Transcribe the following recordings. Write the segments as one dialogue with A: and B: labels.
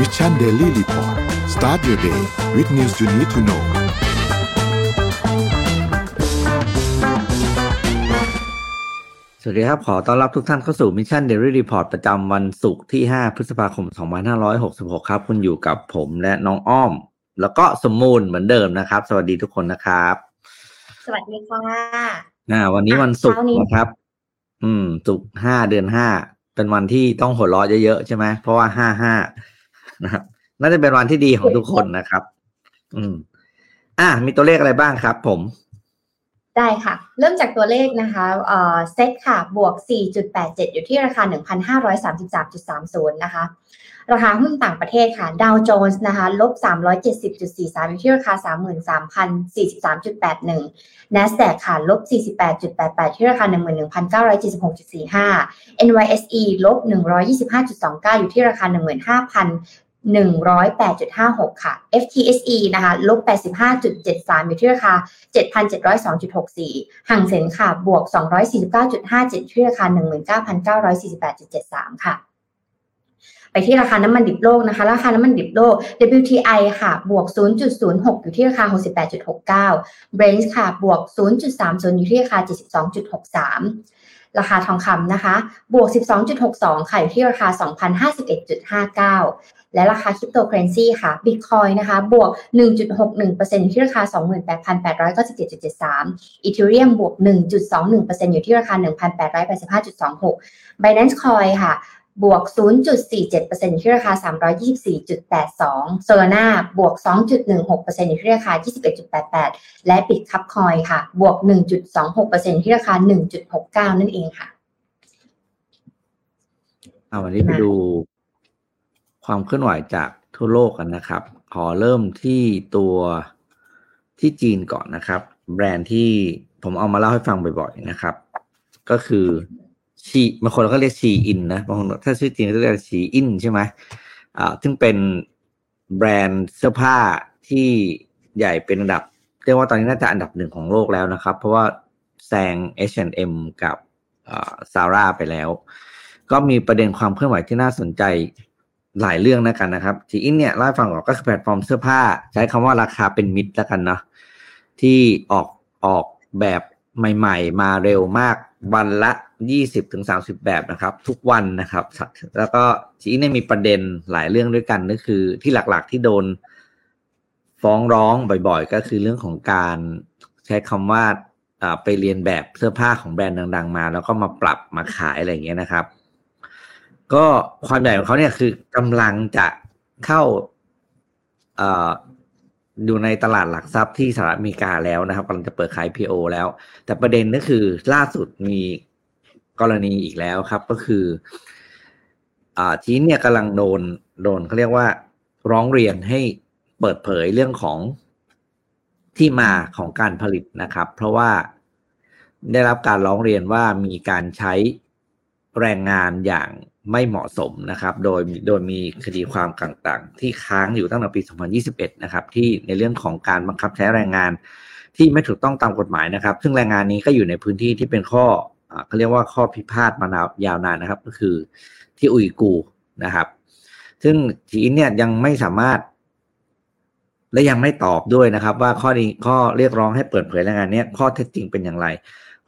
A: Mission Daily Report start your day with news you need to know
B: สวัสดีครับ ขอต้อนรับทุกท่านเข้าสู่ Mission Daily Report ประจำวันศุกร์ที่ 5 พฤษภาคม 2566 ครับ คุณอยู่กับผมและน้องอ้อม แล้วก็สมมูลเหมือนเดิมนะครับ สวัสดีทุกคนนะครับ
C: สวัสดีค่ะ
B: อ่าวันนี้วันศุกร์
C: เช้านี้
B: นะครับ อืมศุกร์ห้าเดือนห้าเป็นวันที่ต้องหัวเราะเยอะๆใช่ไหมเพราะว่าห้าห้า นะครับน่าจะเป็นวันที่ดีของทุกคนนะครับ อืม อะมีตัวเลขอะไรบ้างครับผม
C: ได้ค่ะ เริ่มจากตัวเลขนะคะเอ่อเซ็ตค่ะ บวก 4.87 อยู่ที่ราคา 1,533.30 นะคะ ราคาหุ้นต่างประเทศค่ะดาวโจนส์นะคะลบ 370.43 อยู่ที่ราคา 33,043.81 NASDAQ ค่ะลบ 48.88 ที่ราคา 11,976.45 NYSE ลบ 125.29 อยู่ที่ราคา 15,000 108.56 ค่ะ FTSE นะคะ ลบ 85.73 อยู่ที่ราคา 7,702.64ห่างเซ็นค่ะ บวก 249.57 ที่ราคา 19,948.73 ค่ะ ไปที่ราคาน้ำมันดิบโลกนะคะ ราคาน้ำมันดิบโลก WTI ค่ะ บวก 0.06 อยู่ที่ราคา 68.69 Brent ค่ะ บวก 0.30 อยู่ที่ราคา 72.63 ราคาทองคำนะคะ บวก 12.62 ค่ะอยู่ที่ราคา 2,051.59 และราคาคริปโตเคอเรนซีค่ะบิตคอยนะคะ บวก 1.61%อยู่ที่ราคา 28,897.73อีเทเรียมบวก 1.21%อยู่ที่ราคา 1,885.26 Binance Coin ค่ะ บวก 0.47%อยู่ที่ราคา 324.82 Solana บวก 2.16%อยู่ที่ราคา 21.88 และ Bitcup Coin ค่ะ บวก 1.26%ที่ราคา 1.69 นั่นเองค่ะ
B: เอาวันนี้ไปดูความเคลื่อนไหวจากทั่วโลกกันนะครับ ขอเริ่มที่ตัวที่จีนก่อนนะครับ แบรนด์ที่ผมเอามาเล่าให้ฟังบ่อยๆนะครับ ก็คือ ชีบางคนก็เรียกชีอินนะบางคนถ้าชื่อจริงก็เรียกชีอินใช่ไหมอ่าซึ่งเป็นแบรนด์เสื้อผ้าที่ใหญ่เป็นอันดับเรียกว่าตอนนี้น่าจะอันดับหนึ่งของโลกแล้วนะครับ เพราะว่าแซง H&M กับ Zara ไปแล้ว ก็มีประเด็นความเคลื่อนไหวที่น่าสนใจหลายเรื่องนะกันนะครับชีอินเนี่ยเล่าให้ฟังก่อนก็คือแพลตฟอร์มเสื้อผ้า ใช้คำว่าราคาเป็นมิตรแล้วกันเนาะที่ออกออกแบบใหม่ ๆ มาเร็วมากวันละ ยี่สิบถึงสาสิบแบบนะครับ ทุกวันนะครับ แล้วก็ทีนเนี่มีประเด็นหลายเรื่องด้วยกันก็คือที่หลักๆที่โดนฟ้องร้องบ่อยๆ ก็คือเรื่องของการใช้คำว่าไปเรียนแบบเสื้อผ้าของแบรนด์ดัง ๆ มา แล้วก็มาปรับมาขายอะไรอย่างเงี้ยนะครับ ก็ความใหญ่ของเขาเนี่ยคือกำลังจะเข้าอยู่ในตลาดหลักทรัพย์ที่สหรัฐอเมริกาแล้วนะครับกำลังจะเปิดขาย PO แล้ว แต่ประเด็นก็คือล่าสุดมี กรณีอีกแล้วครับก็คือ อ่าทีนเนี่ยกำลังโดนโดนเขาเรียกว่า ร้องเรียนให้เปิดเผยเรื่องของที่มาของการผลิตนะครับ เพราะว่าได้รับการร้องเรียนว่ามีการใช้แรงงานอย่างไม่เหมาะสมนะครับ โดยโดยมีคดีความต่างๆ ที่ค้างอยู่ตั้งแต่ปี 2021 นะครับ ที่ในเรื่องของการบังคับใช้แรงงานที่ไม่ถูกต้องตามกฎหมายนะครับ ซึ่งแรงงานนี้ก็อยู่ในพื้นที่ที่เป็นข้อ เขาเรียกว่าข้อพิพาทมายาวนานนะครับ ก็คือที่อุยกูนะครับ ซึ่งจีนเนี่ยยังไม่สามารถ และยังไม่ตอบด้วยนะครับ ว่าข้อนี้ข้อเรียกร้องให้เปิดเผยแรงงานเนี้ยข้อเท็จจริงเป็นอย่างไร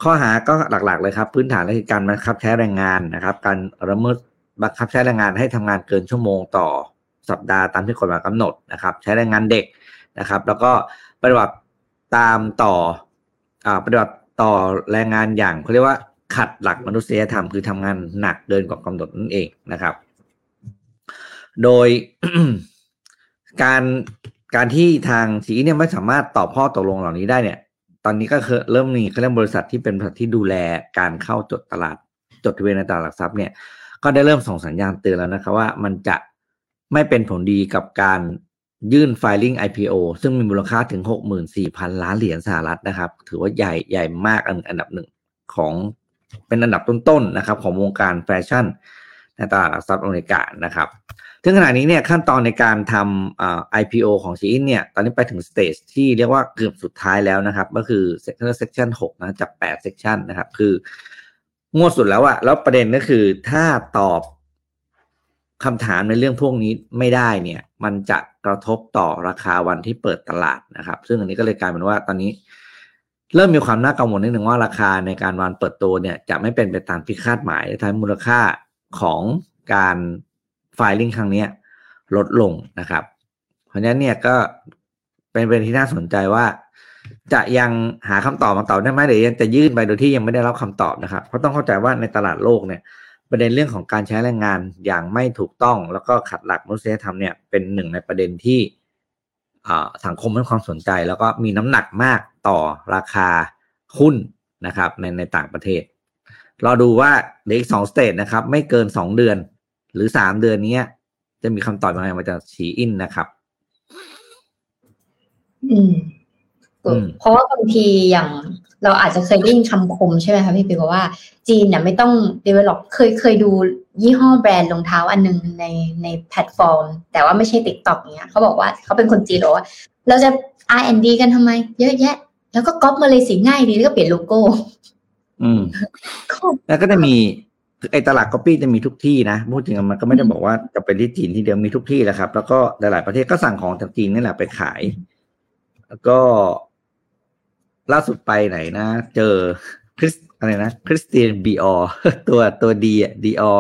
B: ข้อหาก็หลักๆเลยครับ พื้นฐานก็คือการบังคับใช้แรงงานนะครับ การละเมิดบังคับใช้แรงงานให้ทำงานเกินชั่วโมงต่อสัปดาห์ตามที่กฎหมายกำหนดนะครับ ใช้แรงงานเด็กนะครับ แล้วก็ปฏิบัติตามต่ออ่าปฏิบัติต่อแรงงานอย่างเขาเรียกว่า ขัดหลักมนุษยธรรมคือทำงานหนักเกินกว่ากำหนดนั่นเองนะครับ โดยการการที่ทางสีเนี่ยไม่สามารถตอบข้อตกลงเหล่านี้ได้เนี่ย ตอนนี้ก็คือเริ่มมีเขาเรียกบริษัทที่เป็นบริษัทที่ดูแลการเข้าจดตลาดจดทะเบียนในตลาดหลักทรัพย์เนี่ยก็ได้เริ่มส่งสัญญาณเตือนแล้วนะครับว่ามันจะไม่เป็นผลดีกับการยื่น filing IPO ซึ่งมีมูลค่าถึง 64,000 ล้านเหรียญสหรัฐนะครับ ถือว่าใหญ่ใหญ่มากอันอันดับหนึ่งของ เป็นอันดับต้นๆนะครับของวงการแฟชั่นในตลาดหลักทรัพย์อเมริกานะครับถึงขณะนี้เนี่ยขั้นตอนในการทำ IPO ของชีอินเนี่ยตอนนี้ไปถึง stage ที่เรียกว่าเกือบสุดท้ายแล้วนะครับ ก็คือsection หกนะจากแปด section นะครับ คืองวดสุดแล้วอะแล้วประเด็นก็คือถ้าตอบคำถามในเรื่องพวกนี้ไม่ได้เนี่ย มันจะกระทบต่อราคาวันที่เปิดตลาดนะครับ ซึ่งอันนี้ก็เลยกลายเป็นว่าตอนนี้ เริ่มมีความน่ากังวลนิดหนึ่งว่าราคาในการวันเปิดตัวเนี่ยจะไม่เป็นไปตามที่คาดหมายทำให้มูลค่าของการ filing ครั้งนี้ลดลงนะครับ เพราะฉะนั้นเนี่ยก็เป็นเป็นที่น่าสนใจว่า จะยังหาคำตอบมาตอบได้ไหมหรือยังจะยื่นไปโดยที่ยังไม่ได้รับคำตอบนะครับเพราะต้องเข้าใจว่าในตลาดโลกเนี่ย ประเด็นเรื่องของการใช้แรงงานอย่างไม่ถูกต้อง แล้วก็ขัดหลักมนุษยธรรมเนี่ยเป็นหนึ่งในประเด็นที่สังคมให้ความสนใจ แล้วก็มีน้ำหนักมาก ต่อราคาหุ้นนะครับในในต่างประเทศ รอดูว่าเด็กสองสเตทนะครับ ไม่เกินสองเดือน หรือสามเดือนนี้จะมีคำตอบยังไงมาจากชีอินนะครับ
C: อืมเพราะว่าบางทีอย่างเราอาจจะเคยได้ยินคำคมใช่ไหมคะพี่ปิ๊กบอกว่าจีนเนี่ยไม่ต้อง develop เคยเคยดูยี่ห้อแบรนด์รองเท้าอันนึงในในแพลตฟอร์ม แต่ว่าไม่ใช่ติ๊กต็อกเนี้ยเขาบอกว่าเขาเป็นคนจีนบอกว่า เราจะ R&D กันทำไม เยอะแยะ แล้วก็ก๊อปมาเลยสิง่ายดีแล้วก็เปลี่ยนโลโก้
B: อืมแล้วก็จะมีไอ้ตลาดก๊อปปี้จะมีทุกที่นะพูดถึงมันก็ไม่ได้บอกว่าจะเป็นที่จีนที่เดียวมีทุกที่แหละครับ แล้วก็หลายๆประเทศก็สั่งของจากจีนนี่แหละไปขาย แล้วก็ล่าสุดไปไหนนะ เจอคริสอะไรนะคริสเตียนบีออตัวตัวดีอะดีออ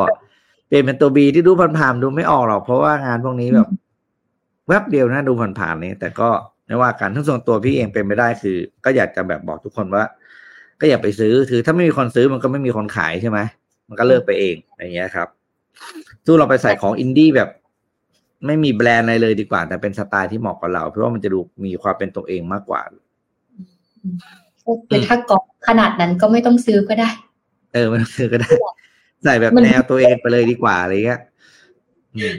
B: เปลี่ยนเป็นตัวบีที่ดูผ่านๆดูไม่ออกหรอกเพราะว่างานพวกนี้แบบ แวบเดียวนะดูผ่านๆนี้แต่ก็ ไม่ว่ากันทั้งส่วนตัวพี่เองเป็นไม่ได้คือ ก็อยากจะแบบบอกทุกคนว่า ก็อย่าไปซื้อคือถ้าไม่มีคนซื้อมันก็ไม่มีคนขายใช่ไหมมันก็เลิกไปเองอย่างเงี้ยครับสู้เราไปใส่ของอินดี้แบบ ไม่มีแบรนด์อะไรเลยดีกว่า แต่เป็นสไตล์ที่เหมาะกับเรา เพราะว่ามันจะดูมีความเป็นตัวเองมากกว่า
C: คือถ้ากอบขนาดนั้นก็ไม่ต้องซื้อก็ได้
B: เออไม่ต้องซื้อก็ได้ ใส่แบบแนวตัวเองไปเลยดีกว่าอะไรเงี้ย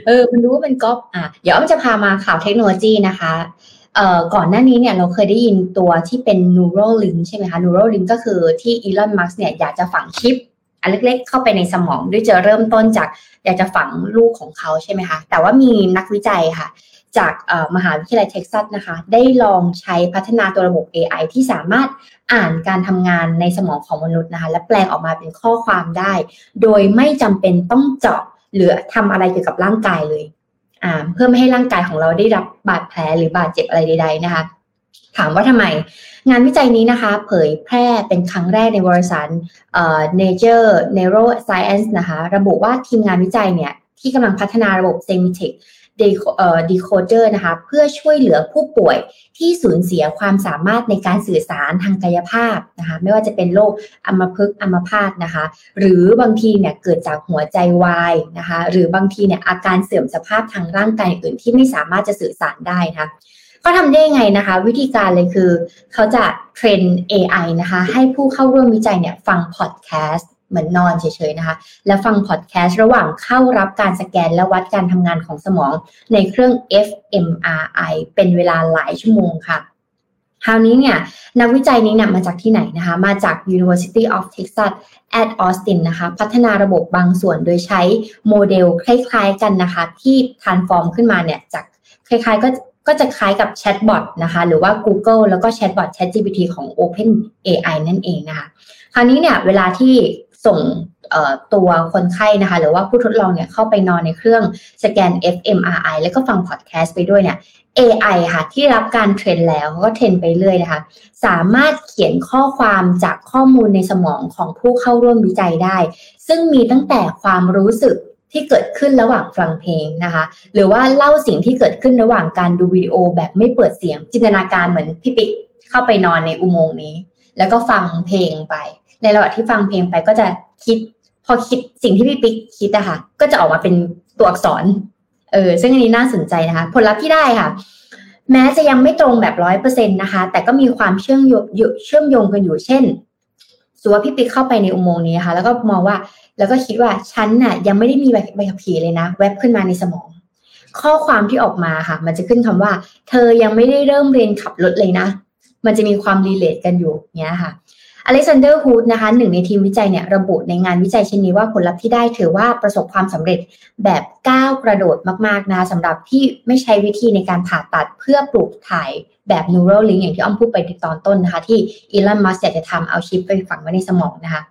C: เออ มันรู้ว่าเป็นก๊อปอะ เดี๋ยวอ้อมจะพามาข่าวเทคโนโลยีนะคะเอ่อ ก่อนหน้านี้เนี่ยเราเคยได้ยินตัวที่เป็น Neuralink ใช่ไหมคะ Neuralink ก็คือที่อีลอนมัสเนี่ยอยากจะฝังชิปอันเล็กๆ เข้าไปในสมองด้วยจะเริ่มต้นจากอยากจะฝังลูกของเขาใช่ไหมคะ แต่ว่ามีนักวิจัยค่ะ จากมหาวิทยาลัยเท็กซัสนะคะ ได้ลองใช้พัฒนาตัวระบบ AI ที่สามารถอ่านการทำงานในสมองของมนุษย์นะคะ และแปลงออกมาเป็นข้อความได้ โดยไม่จำเป็นต้องเจาะหรือทำอะไรเกี่ยวกับร่างกายเลย เพื่อไม่ให้ร่างกายของเราได้รับบาดแผลหรือบาดเจ็บอะไรใด ๆ นะคะ ถามว่าทำไม งานวิจัยนี้นะคะ เผยแพร่เป็นครั้งแรกในวารสาร Nature Neuroscience นะคะ ระบุว่าทีมงานวิจัยเนี่ยที่กำลังพัฒนาระบบ Semitic Decoder นะคะเพื่อช่วยเหลือผู้ป่วยที่สูญเสียความสามารถในการสื่อสารทางกายภาพนะคะไม่ว่าจะเป็นโรคอัมพฤกษ์อัมพาตนะคะหรือบางทีเนี่ยเกิดจากหัวใจวายนะคะหรือบางทีเนี่ยอาการเสื่อมสภาพทางร่างกายอื่นที่ไม่สามารถจะสื่อสารได้นะคะเขาทำได้ยังไงนะคะ วิธีการเลยคือ เขาจะเทรน AI นะคะให้ผู้เข้าร่วมวิจัยเนี่ยฟังพอดแคสต์ เหมือนนอนเฉยๆนะคะ แล้วฟังพอดแคสต์ระหว่างเข้ารับการสแกนและวัดการทำงานของสมองในเครื่อง fMRI เป็นเวลาหลายชั่วโมงค่ะคราวนี้เนี่ยนักวิจัยนี้เนี่ยมาจากที่ไหนนะคะ มาจาก University of Texas at Austin นะคะ พัฒนาระบบบางส่วนโดยใช้โมเดลคล้ายๆกันนะคะ ที่ transform ขึ้นมาเนี่ยจากคล้ายๆก็ก็จะคล้ายกับแชทบอทนะคะ หรือว่า Google แล้วก็แชทบอท ChatGPT ของ Open AI นั่นเองนะคะ คราวนี้เนี่ยเวลาที่ ส่งตัวคนไข้นะคะ หรือว่าผู้ทดลองเนี่ยเข้าไปนอนในเครื่องสแกน fMRI แล้วก็ฟังพอดแคสต์ไปด้วยเนี่ย AI ค่ะที่รับการ train แล้วก็ train ไปเรื่อยนะคะ สามารถเขียนข้อความจากข้อมูลในสมองของผู้เข้าร่วมวิจัยได้ ซึ่งมีตั้งแต่ความรู้สึกที่เกิดขึ้นระหว่างฟังเพลงนะคะ หรือว่าเล่าสิ่งที่เกิดขึ้นระหว่างการดูวิดีโอแบบไม่เปิดเสียงจินตนาการเหมือนพี่ปิ๊กเข้าไปนอนในอุโมงค์นี้ แล้วก็ฟังเพลงไป ในระหว่างที่ฟังเพลงไปก็จะคิด พอคิดสิ่งที่พี่ปิ๊กคิดอะคะ่ะ ก็จะออกมาเป็นตัวอักษร เออ ซึ่งอันนี้น่าสนใจนะคะ ผลลัพธ์ที่ได้ค่ะ แม้จะยังไม่ตรงแบบร้อยเปอร์เซ็นต์นะคะ แต่ก็มีความเชื่อมโยงเชื่อมโยงกันอยู่เช่นสมว่าพี่ปิ๊กเข้าไปในอุโมงค์นี้นะคะแล้วก็มองว่า แล้วก็คิดว่าฉันน่ะยังไม่ได้มีใบขับขี่เลยนะ แวบขึ้นมาในสมอง ข้อความที่ออกมาค่ะ มันจะขึ้นคำว่า เธอยังไม่ได้เริ่มเรียนขับรถเลยนะ มันจะมีความรีเลทกันอยู่เนี้ยค่ะ อเล็กซานเดอร์ฮูดนะคะหนึ่งในทีมวิจัยเนี่ยระบุในงานวิจัยชิ้นนี้ว่าผลลัพธ์ที่ได้ถือว่าประสบความสำเร็จแบบก้าวกระโดดมากๆนะสำหรับที่ไม่ใช้วิธีในการผ่าตัดเพื่อปลูกถ่ายแบบ neural link อย่างที่อ้อมพูดไปในตอนต้นนะคะ ที่อีลอนมัสอยากจะทำเอาชิปไปฝังไว้ในสมองนะคะ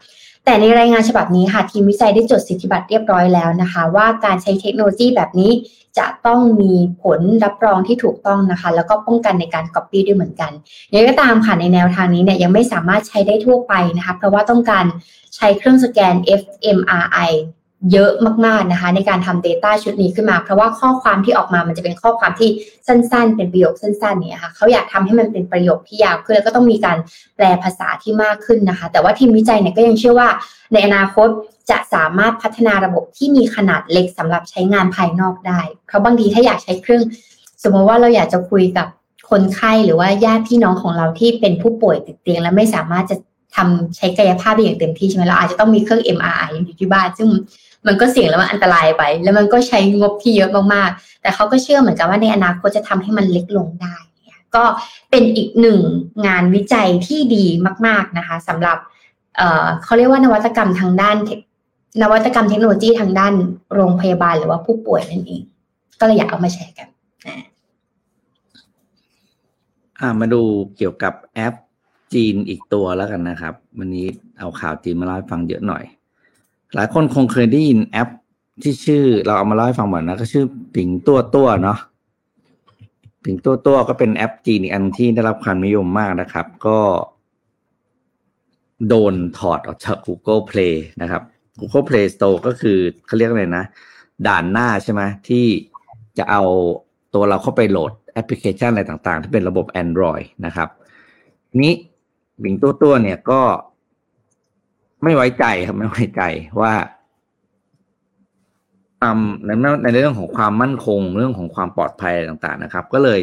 C: แต่ในรายงานฉบับนี้ค่ะ ทีมวิจัยได้จดสิทธิบัตรเรียบร้อยแล้วนะคะ ว่าการใช้เทคโนโลยีแบบนี้จะต้องมีผลรับรองที่ถูกต้องนะคะ แล้วก็ป้องกันในการก๊อปปี้ด้วยเหมือนกันยังก็ตามค่ะในแนวทางนี้เนี่ยยังไม่สามารถใช้ได้ทั่วไปนะคะ เพราะว่าต้องการใช้เครื่องสแกน fMRI เยอะมากๆนะคะ ในการทำ Data ชุดนี้ขึ้นมา เพราะว่าข้อความที่ออกมามันจะเป็นข้อความที่สั้นๆ เป็นประโยคสั้นๆเนี่ยค่ะเขาอยากทำให้มันเป็นประโยคที่ยาวขึ้นแล้วก็ต้องมีการแปลภาษาที่มากขึ้นนะคะ แต่ว่าทีมวิจัยเนี่ยก็ยังเชื่อว่า ในอนาคตจะสามารถพัฒนาระบบที่มีขนาดเล็กสำหรับใช้งานภายนอกได้ เพราะบางทีถ้าอยากใช้เครื่อง สมมติว่าเราอยากจะคุยกับคนไข้หรือว่าญาติพี่น้องของเราที่เป็นผู้ป่วยติดเตียง และไม่สามารถจะทำใช้กายภาพได้อย่างเต็มที่ใช่ไหมเราอาจจะต้องมีเครื่อง MRI อยู่ที่บ้านซึ่ง มันก็เสี่ยงแล้วมันอันตรายไป แล้วมันก็ใช้งบที่เยอะมากๆ แต่เขาก็เชื่อเหมือนกันว่าในอนาคตจะทำให้มันเล็กลงได้ก็เป็นอีกหนึ่งงานวิจัยที่ดีมาก ๆนะคะสำหรับเเขาเรียกว่านวัตกรรมทางด้าน นวัตกรรมเทคโนโลยีทางด้านโรงพยาบาลหรือว่าผู้ป่วยนั่นเอง ก็เลยอยากเอามาแชร์กัน
B: อ่ามาดูเกี่ยวกับแอปจีนอีกตัวแล้วกันนะครับ วันนี้เอาข่าวจีนมาเล่าให้ฟังเยอะหน่อย หลายคนคงเคยได้ยินแอปที่ชื่อเราเอามาเล่าให้ฟังบ่อยนะก็ชื่อปิงตัวตัวเนาะปิงตัวตัวก็เป็นแอปจีนอีกอันที่ได้รับความนิยมมากนะครับ ก็ โดนถอดออกจาก Google Play นะครับ Google Play Store ก็คือเขาเรียกอะไรนะ ด่านหน้าใช่ไหมที่จะเอาตัวเราเข้าไปโหลดแอปพลิเคชันอะไรต่างๆ ที่เป็นระบบ Android นะครับ นี้บิงตัวตัวเนี่ยก็ ไม่ไว้ใจครับไม่ไว้ใจว่าในในเรื่องของความมั่นคงเรื่องของความปลอดภัยต่าง ๆ นะครับ ก็เลย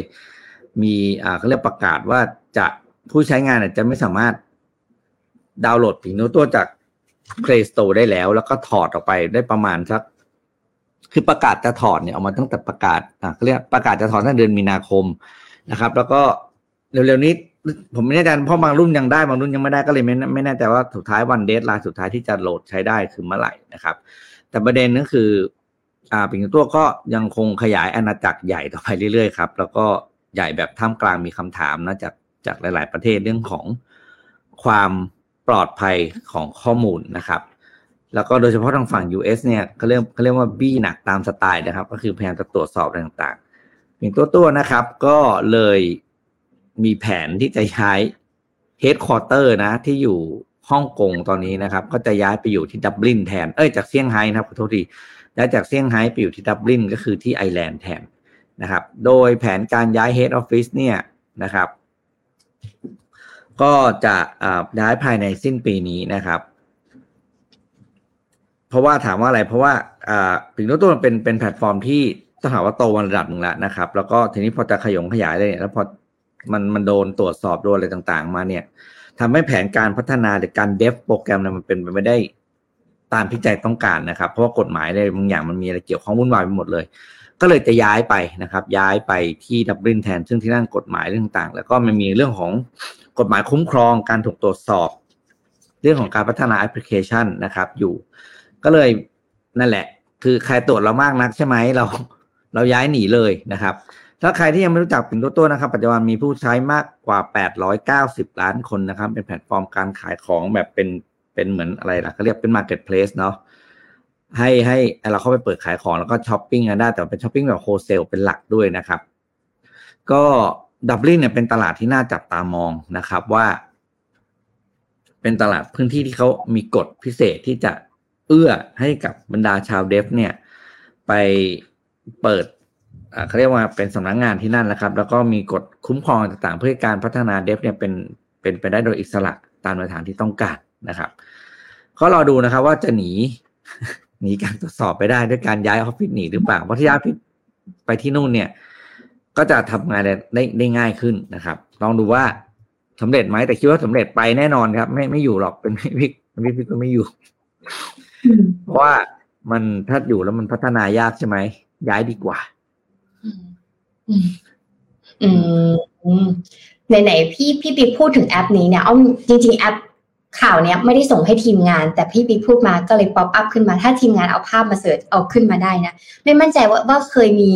B: มีอ่าเขาเรียกประกาศว่าจะผู้ใช้งานจะไม่สามารถดาวน์โหลดผิงโน้ตตัวจาก Play Store ได้แล้ว แล้วก็ถอดออกไปได้ประมาณสักคือประกาศจะถอดเนี่ยออกมาตั้งแต่ประกาศอ่าเขาเรียกประกาศจะถอดตั้งเดือนมีนาคมนะครับ แล้วก็เร็วๆนี้ ผมไม่แน่ใจเพราะบางรุ่นยังได้บางรุ่นยังไม่ได้ก็เลยไม่ไม่แน่ใจว่าสุดท้ายวันเดทไลน์สุดท้ายที่จะโหลดใช้ได้คือเมื่อไหร่นะครับ แต่ประเด็นก็คือ อ่าปิงตัวก็ยังคงขยายอาณาจักรใหญ่ต่อไปเรื่อยๆครับ แล้วก็ใหญ่แบบท่ามกลางมีคำถามนะจากจากหลาย ๆ ประเทศเรื่องของความปลอดภัยของข้อมูลนะครับ แล้วก็โดยเฉพาะทางฝั่ง US เนี่ยเขาเรียกเขาเรียกว่าบี้หนักตามสไตล์นะครับ ก็คือพยายามจะตรวจสอบอะไรต่างๆปิงตัวตัวนะครับ ก็เลย มีแผนที่จะย้ายเฮดคอร์เตอร์นะ ที่อยู่ฮ่องกงตอนนี้นะครับ ก็จะย้ายไปอยู่ที่ดับลินแทน เอ้ยจากเซี่ยงไฮ้นะครับขอโทษทีย้ายจากเซี่ยงไฮ้ไปอยู่ที่ดับลินก็คือที่ไอร์แลนด์แทนนะครับ โดยแผนการย้าย head office เนี่ยนะครับ ก็จะย้ายภายในสิ้นปีนี้นะครับ เพราะว่าถามว่าอะไร เพราะว่าถึงตัวมันเป็นเป็นแพลตฟอร์มที่ต้องถามว่าโตวันระดับหนึ่งแล้วนะครับ แล้วก็ทีนี้พอจะขยงขยายเลยแล้วพอ มันมันโดนตรวจสอบโดนอะไรต่างๆ มาเนี่ยทำให้แผนการพัฒนาหรือการเดฟโปรแกรมเนี่ยมันเป็นไปไม่ได้ตามที่ใจต้องการนะครับ เพราะว่ากฎหมายอะไรบางอย่างมันมีอะไรเกี่ยวข้องวุ่นวายไปหมดเลย ก็เลยจะย้ายไปนะครับ ย้ายไปที่ดับลินแทน ซึ่งที่นั่นกฎหมายเรื่องต่างๆแล้วก็มันมีเรื่องของกฎหมายคุ้มครองการถูกตรวจสอบ เรื่องของการพัฒนาแอปพลิเคชันนะครับ อยู่ ก็เลยนั่นแหละ คือใครตรวจเรามากนักใช่ไหมเรา เราย้ายหนีเลยนะครับ ถ้าใครที่ยังไม่รู้จัก Pinduoduo นะครับ ปัจจุบันมีผู้ใช้มากกว่า 890 ล้านคนนะครับ เป็นแพลตฟอร์มการขายของแบบเป็นเป็นเหมือนอะไรล่ะเขาเรียกเป็น marketplace เนาะให้ให้เราเข้าไปเปิดขายของแล้วก็ช้อปปิ้งกันได้แต่เป็นช้อปปิ้งแบบ wholesale เป็นหลักด้วยนะครับ ก็ดับลินเนี่ยเป็นตลาดที่น่าจับตามองนะครับว่า เป็นตลาดพื้นที่ที่เขามีกฎพิเศษที่จะเอื้อให้กับบรรดาชาวเดฟเนี่ย ไปเปิด เขาเรียกว่าเป็นสำนักงงานที่นั่นนะครับ แล้วก็มีกฎคุ้มครองต่างๆ เพื่อการพัฒนาเดฟเนี่ยเป็นเป็นไปได้โดยอิสระตามมาตรฐานที่ต้องการนะครับก็รอดูนะครับ ว่าจะหนีหนีการตรวจสอบไปได้ด้วยการย้ายออฟฟิศหนีหรือเปล่าเพราะที่ย้ายออฟฟิศไปที่นู่นเนี่ย ก็จะทำงานได้ได้ง่ายขึ้นนะครับลองดูว่าสำเร็จไหมแต่คิดว่าสำเร็จไปแน่นอนครับ ไม่ไม่อยู่หรอกเป็นพิกพิกพิกก็ไม่อยู่ เพราะว่ามันถ้าอยู่แล้วมันพัฒนายากใช่ไหมย้ายดีกว่า
C: อืมไหนๆพี่พี่ปิ๊กพูดถึงแอปนี้เนี่ยอ้อมจริง ๆ แอปข่าวเนี้ยไม่ได้ส่งให้ทีมงาน แต่พี่ปิ๊กพูดมาก็เลย pop up ขึ้นมา ถ้าทีมงานเอาภาพมา search เอาขึ้นมาได้นะ ไม่มั่นใจว่าว่าเคยมี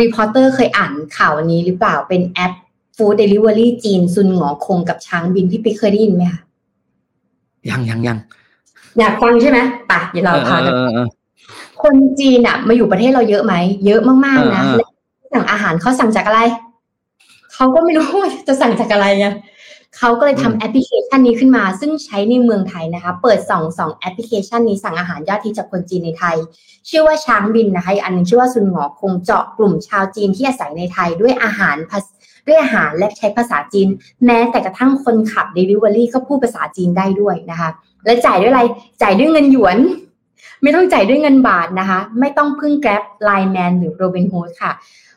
C: reporter เคยอ่านข่าวนี้หรือเปล่าเป็นแอป food delivery จีนซุนหงอคงกับช้างบินพี่ปิ๊กเคยได้ยินไหมคะ
B: ยังยังยัง
C: อยากฟังใช่ไหมปะเดี๋ยวเราพากัน
B: เออเออเออ
C: คนจีนอะมาอยู่ประเทศเราเยอะไหมเยอะมากๆนะ
B: เออเออ
C: แล้วสั่งอาหารเขาสั่งจากอะไร เขาก็ไม่รู้ว่าจะสั่งจากอะไรไงเขาก็เลยทำแอปพลิเคชันนี้ขึ้นมา ซึ่งใช้ในเมืองไทยนะคะ เปิดสองสองแอปพลิเคชันนี้สั่งอาหารยอดฮิตจากคนจีนในไทย ชื่อว่าช้างบินนะคะอีกอันหนึงชื่อว่าซุนหงอคงเจาะกลุ่มชาวจีนที่อาศัยในไทยด้วยอาหารภาษด้วยอาหารและใช้ภาษาจีน แม้แต่กระทั่งคนขับ Delivery ก็พูดภาษาจีนได้ด้วยนะคะ และจ่ายด้วยอะไรจ่ายด้วยเงินหยวน ไม่ต้องจ่ายด้วยเงินบาทนะคะ ไม่ต้องพึ่ง Grab Line Man หรือ Robinhood ค่ะเอ่อ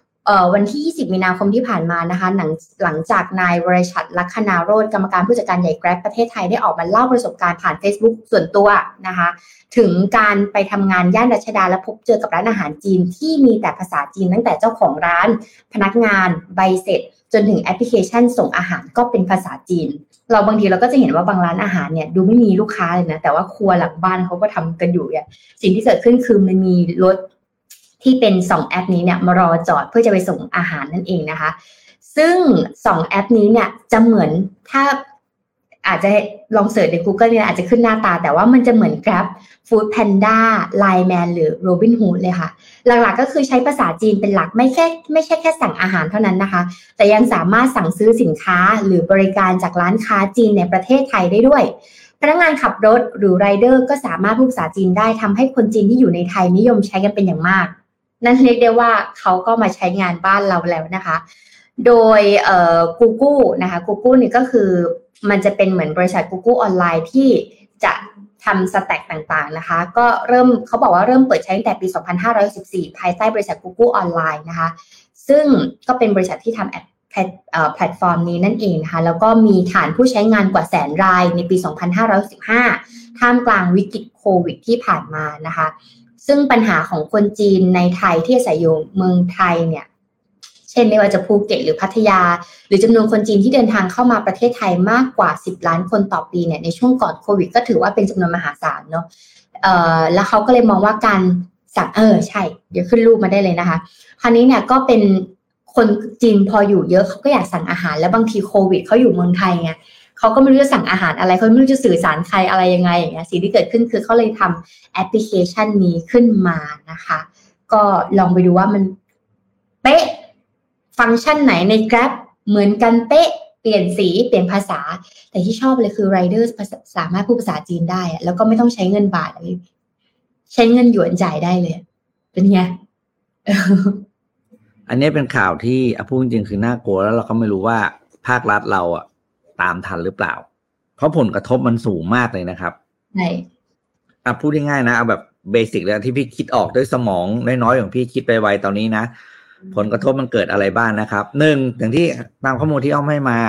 C: วันที่ 20 มีนาคมที่ผ่านมานะคะหลังหลังจากนายวรชัดลัคนาโรธกรรมการผู้จัดการใหญ่ Grab ประเทศไทยได้ออกมาเล่าประสบการณ์ผ่าน Facebook ส่วนตัวนะคะ ถึงการไปทำงานย่านรัชดาและพบเจอกับร้านอาหารจีนที่มีแต่ภาษาจีนตั้งแต่เจ้าของร้าน พนักงานใบเสร็จ จนถึงแอปพลิเคชันส่งอาหารก็เป็นภาษาจีน เราบางทีเราก็จะเห็นว่าบางร้านอาหารเนี่ยดูไม่มีลูกค้าเลยนะแต่ว่าครัวหลังบ้านเขาก็ทำกันอยู่เนี่ยสิ่งที่เกิดขึ้นคือมันมีรถ ที่เป็นสองแอปนี้เนี่ยมารอจอดเพื่อจะไปส่งอาหารนั่นเองนะคะ ซึ่งสองแอปนี้เนี่ยจะเหมือนถ้าอาจจะลอง search ใน Google เนี่ยอาจจะขึ้นหน้าตา แต่ว่ามันจะเหมือน Grab Food Panda Line Man หรือ Robinhood เลยค่ะ หลักๆก็คือใช้ภาษาจีนเป็นหลักไม่แค่ไม่ใช่แค่สั่งอาหารเท่านั้นนะคะ แต่ยังสามารถสั่งซื้อสินค้าหรือบริการจากร้านค้าจีนในประเทศไทยได้ด้วย พนักงานขับรถหรือไรเดอร์ก็สามารถพูดภาษาจีนได้ทำให้คนจีนที่อยู่ในไทยนิยมใช้กันเป็นอย่างมาก นั่นเรียกได้ว่าเขาก็มาใช้งานบ้านเราแล้วนะคะ โดยเอ่อ Google นะคะ Google นี่ก็คือมันจะเป็นเหมือนบริษัท Google ออนไลน์ที่จะทำสแต็กต่างๆนะคะ ก็เริ่มเขาบอกว่าเริ่มเปิดใช้ตั้งแต่ปี 2514 ภายใต้บริษัท Google ออนไลน์นะคะ ซึ่งก็เป็นบริษัทที่ทำแอปแพลตฟอร์มนี้นั่นเองนะคะ แล้วก็มีฐานผู้ใช้งานกว่าแสนรายในปี 2515 ท่ามกลางวิกฤตโควิดที่ผ่านมานะคะ ซึ่งปัญหาของคนจีนในไทยที่อาศัยอยู่เมืองไทยเนี่ย เช่นไม่ว่าจะภูเก็ตหรือพัทยา หรือจำนวนคนจีนที่เดินทางเข้ามาประเทศไทยมากกว่า 10 ล้านคนต่อปีเนี่ยในช่วงก่อนโควิด ก็ถือว่าเป็นจำนวนมหาศาลเนาะเออแล้วเขาก็เลยมองว่าการสั่งเออใช่ เดี๋ยวขึ้นรูปมาได้เลยนะคะ คราวนี้เนี่ยก็เป็นคนจีนพออยู่เยอะเขาก็อยากสั่งอาหาร แล้วบางทีโควิดเขาอยู่เมืองไทยไง เขาก็ไม่รู้จะสั่งอาหารอะไรเขาไม่รู้จะสื่อสารใครอะไรยังไงอย่างเงี้ยสิ่งที่เกิดขึ้นคือเขาเลยทำแอปพลิเคชันนี้ขึ้นมานะคะ ก็ลองไปดูว่ามันเป๊ะฟังก์ชันไหนใน Grab เหมือนกันเป๊ะเปลี่ยนสีเปลี่ยนภาษา แต่ที่ชอบเลยคือ Rider สามารถพูดภาษาจีนได้ แล้วก็ไม่ต้องใช้เงินบาทเลยใช้เงินหยวนจ่ายได้เลย เป็นไง
B: อันนี้เป็นข่าวที่อพูดจริงๆคือน่ากลัวแล้วเราก็ไม่รู้ว่าภาครัฐเราอะ ตามทันหรือเปล่า เพราะผลกระทบมันสูงมากเลยนะครับ
C: ใช่
B: อะพูดง่ายๆนะเอาแบบเบสิกเลยที่พี่คิดออกด้วยสมองน้อยๆของพี่คิดไปไวตอนนี้นะผลกระทบมันเกิดอะไรบ้างนะครับหนึ่งอย่างที่ตามข้อมูลที่อ้อมให้มา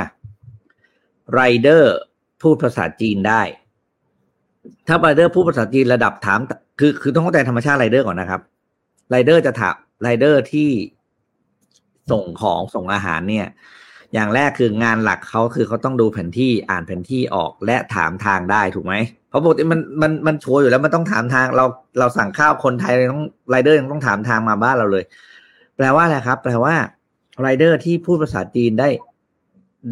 B: ไรเดอร์พูดภาษาจีนได้ ถ้าไรเดอร์พูดภาษาจีนระดับถาม คือคือต้องเข้าใจธรรมชาติไรเดอร์ก่อนนะครับไรเดอร์จะถามไรเดอร์ที่ส่งของส่งอาหารเนี่ย อย่างแรกคืองานหลักเขาคือเขาต้องดูแผนที่อ่านแผนที่ออกและถามทางได้ถูกไหมเพราะปกติมันมันมันโชว์อยู่แล้วมันต้องถามทางเราเราสั่งข้าวคนไทยต้องไรเดอร์ยังต้องถามทางมาบ้านเราเลย แปลว่าอะไรครับ แปลว่าไรเดอร์ที่พูดภาษาจีนได้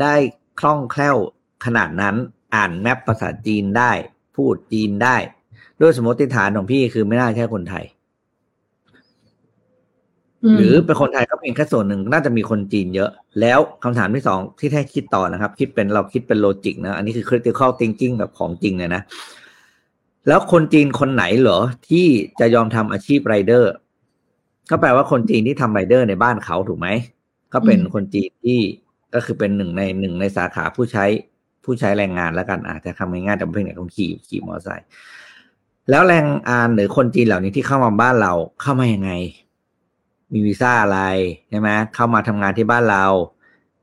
B: ได้คล่องแคล่วขนาดนั้น อ่านแมปภาษาจีนได้ พูดจีนได้ ด้วยสมมติฐานของพี่คือไม่น่าใช่คนไทย หรือเป็นคนไทยก็เป็นแค่ส่วนหนึ่งน่าจะมีคนจีนเยอะ แล้วคำถามที่สองที่ให้คิดต่อนะครับ คิดเป็นเราคิดเป็นโลจิกนะ อันนี้คือ critical thinking แบบของจริงเลยนะ แล้วคนจีนคนไหนเหรอ ที่จะยอมทำอาชีพไรเดอร์ก็แปลว่าคนจีนที่ทำไรเดอร์ในบ้านเขาถูกไหม ก็เป็นคนจีนที่ก็คือเป็นหนึ่งในหนึ่งในสาขาผู้ใช้ผู้ใช้แรงงานแล้วกันอาจจะทำง่ายๆแต่ไม่เป็นไหนคนขี่ขี่มอเตอร์ไซค์แล้วแรงงานหรือคนจีนเหล่านี้ที่เข้ามาบ้านเราเข้ามายังไง มีวีซ่าอะไรใช่ไหมเข้ามาทำงานที่บ้านเรา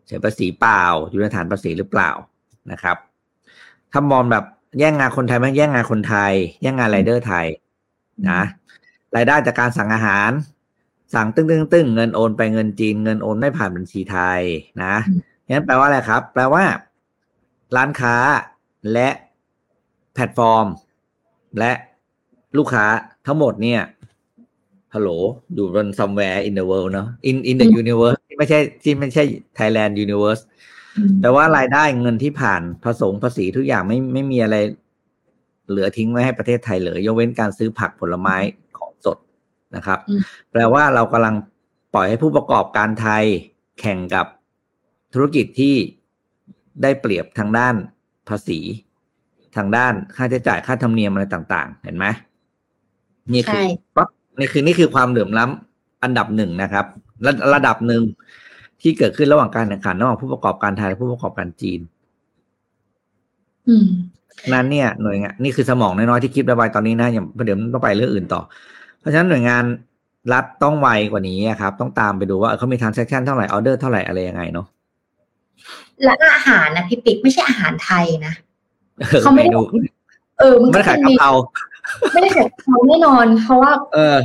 B: เสียภาษีเปล่า อยู่ในฐานภาษีหรือเปล่านะครับ ถ้ามองแบบแย่งงานคนไทยไหมแย่งงานคนไทย แย่งงานไรเดอร์ไทยนะรายได้จากการสั่งอาหาร สั่งตึ้งตึ้งตึ้งเงินโอนไปเงินจีนเงินโอนไม่ผ่านบัญชีไทยนะงั้นแปลว่าอะไรครับ แปลว่า ร้านค้าและแพลตฟอร์ม และลูกค้าทั้งหมดเนี่ย ฮัลโหลอยู่บน somewhere in the world เนอะ in in the universe ที่ไม่ใช่ที่ไม่ใช่ Thailand universe
C: อืม
B: แต่ว่ารายได้เงินที่ผ่านผสมภาษีทุกอย่างไม่ไม่มีอะไร เหลือทิ้งไว้ให้ประเทศไทยเลยยกเว้นการซื้อผักผลไม้ของสดนะครับ
C: อืม
B: แปลว่าเรากำลังปล่อยให้ผู้ประกอบการไทยแข่งกับธุรกิจที่ได้เปรียบทางด้านภาษี ทางด้านค่าใช้จ่ายค่าธรรมเนียมอะไรต่าง ๆ เห็นไหมนี่คือ
C: ใช่
B: ปั๊บ นี่คือนี่คือความเหลื่อมล้ำอันดับหนึ่งนะครับ ระระดับหนึ่งที่เกิดขึ้นระหว่างการแข่งขันระหว่างผู้ประกอบการไทยและผู้ประกอบการจีน
C: อืม
B: นั้นเนี่ยหน่วยงานนี่คือสมองน้อยๆที่คิดระบายตอนนี้นะอย่างเดี๋ยวต้องไปเรื่องอื่นต่อ เพราะฉะนั้นหน่วยงานรัฐต้องไวกว่านี้ครับ ต้องตามไปดูว่าเออเขามี transaction เท่าไหร่ออเดอร์เท่าไหร่อะไรยังไงเนาะ
C: และอาหารนะพี่ปิ๊กไม่ใช่อาหารไทยนะเขาไม่ได้
B: ดู
C: เออมัน
B: ไม่
C: ก็
B: ได้ขาย
C: เป็น
B: กะเพรา
C: ไม่ได้ขายกะเพราแน่นอน เพราะว่า
B: เออ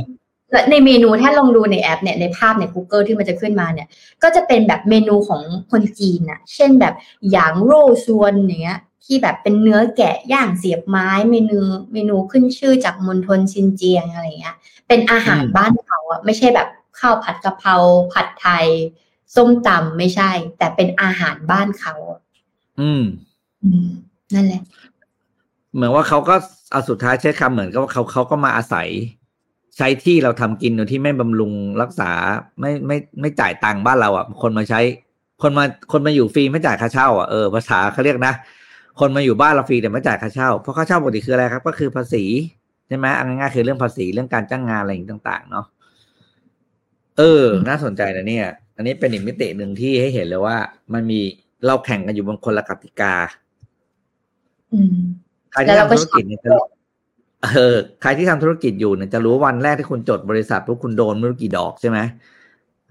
C: และในเมนูถ้าลองดูในแอปเนี่ยในภาพใน Google ที่มันจะขึ้นมาเนี่ย ก็จะเป็นแบบเมนูของคนจีนน่ะเช่นแบบหยางโร่ชวนอย่างเงี้ยที่แบบเป็นเนื้อแกะย่างเสียบไม้เมนูเมนูขึ้นชื่อจากมณฑลชินเจียงอะไรเงี้ย เป็นอาหาร
B: อืม
C: บ้านเขาอะไม่ใช่แบบข้าวผัดกะเพราผัดไทย ส้มตำไม่ใช่ แต่เป็นอาหารบ้านเขาอะ
B: อืม
C: อืมนั่นแหละ
B: เหมือนว่าเขาก็เอาสุดท้ายใช้คำเหมือนกับว่าเขาเขาก็มาอาศัย ใช้ที่เราทำกินโดยที่ไม่บำรุงรักษาไม่ไม่ไม่จ่ายตังค์บ้านเราอะ คนมาใช้ คนมาคนมาอยู่ฟรีไม่จ่ายค่าเช่าอะเออภาษาเขาเรียกนะคนมาอยู่บ้านเราฟรีแต่ไม่จ่ายค่าเช่าเพราะค่าเช่าปกติคืออะไรครับ ก็คือภาษีใช่ไหมเอาง่ายๆคือเรื่องภาษีเรื่องการจ้างงานอะไรอย่างต่างๆ เนาะเออ น่าสนใจนะเนี่ย อันนี้เป็นอีกมิติหนึ่งที่ให้เห็นเลยว่า มันมีเราแข่งกันอยู่บนคนละกติกา
C: อืม
B: ใคร
C: แล้
B: ที่
C: วเราก็
B: ทำธุรกิจเนี่ยจะรู้เออใครที่ทำธุรกิจอยู่เนี่ยจะรู้ว่าวันแรกที่คุณจดบริษัทพวกคุณโดนไม่รู้กี่ดอกใช่ไหม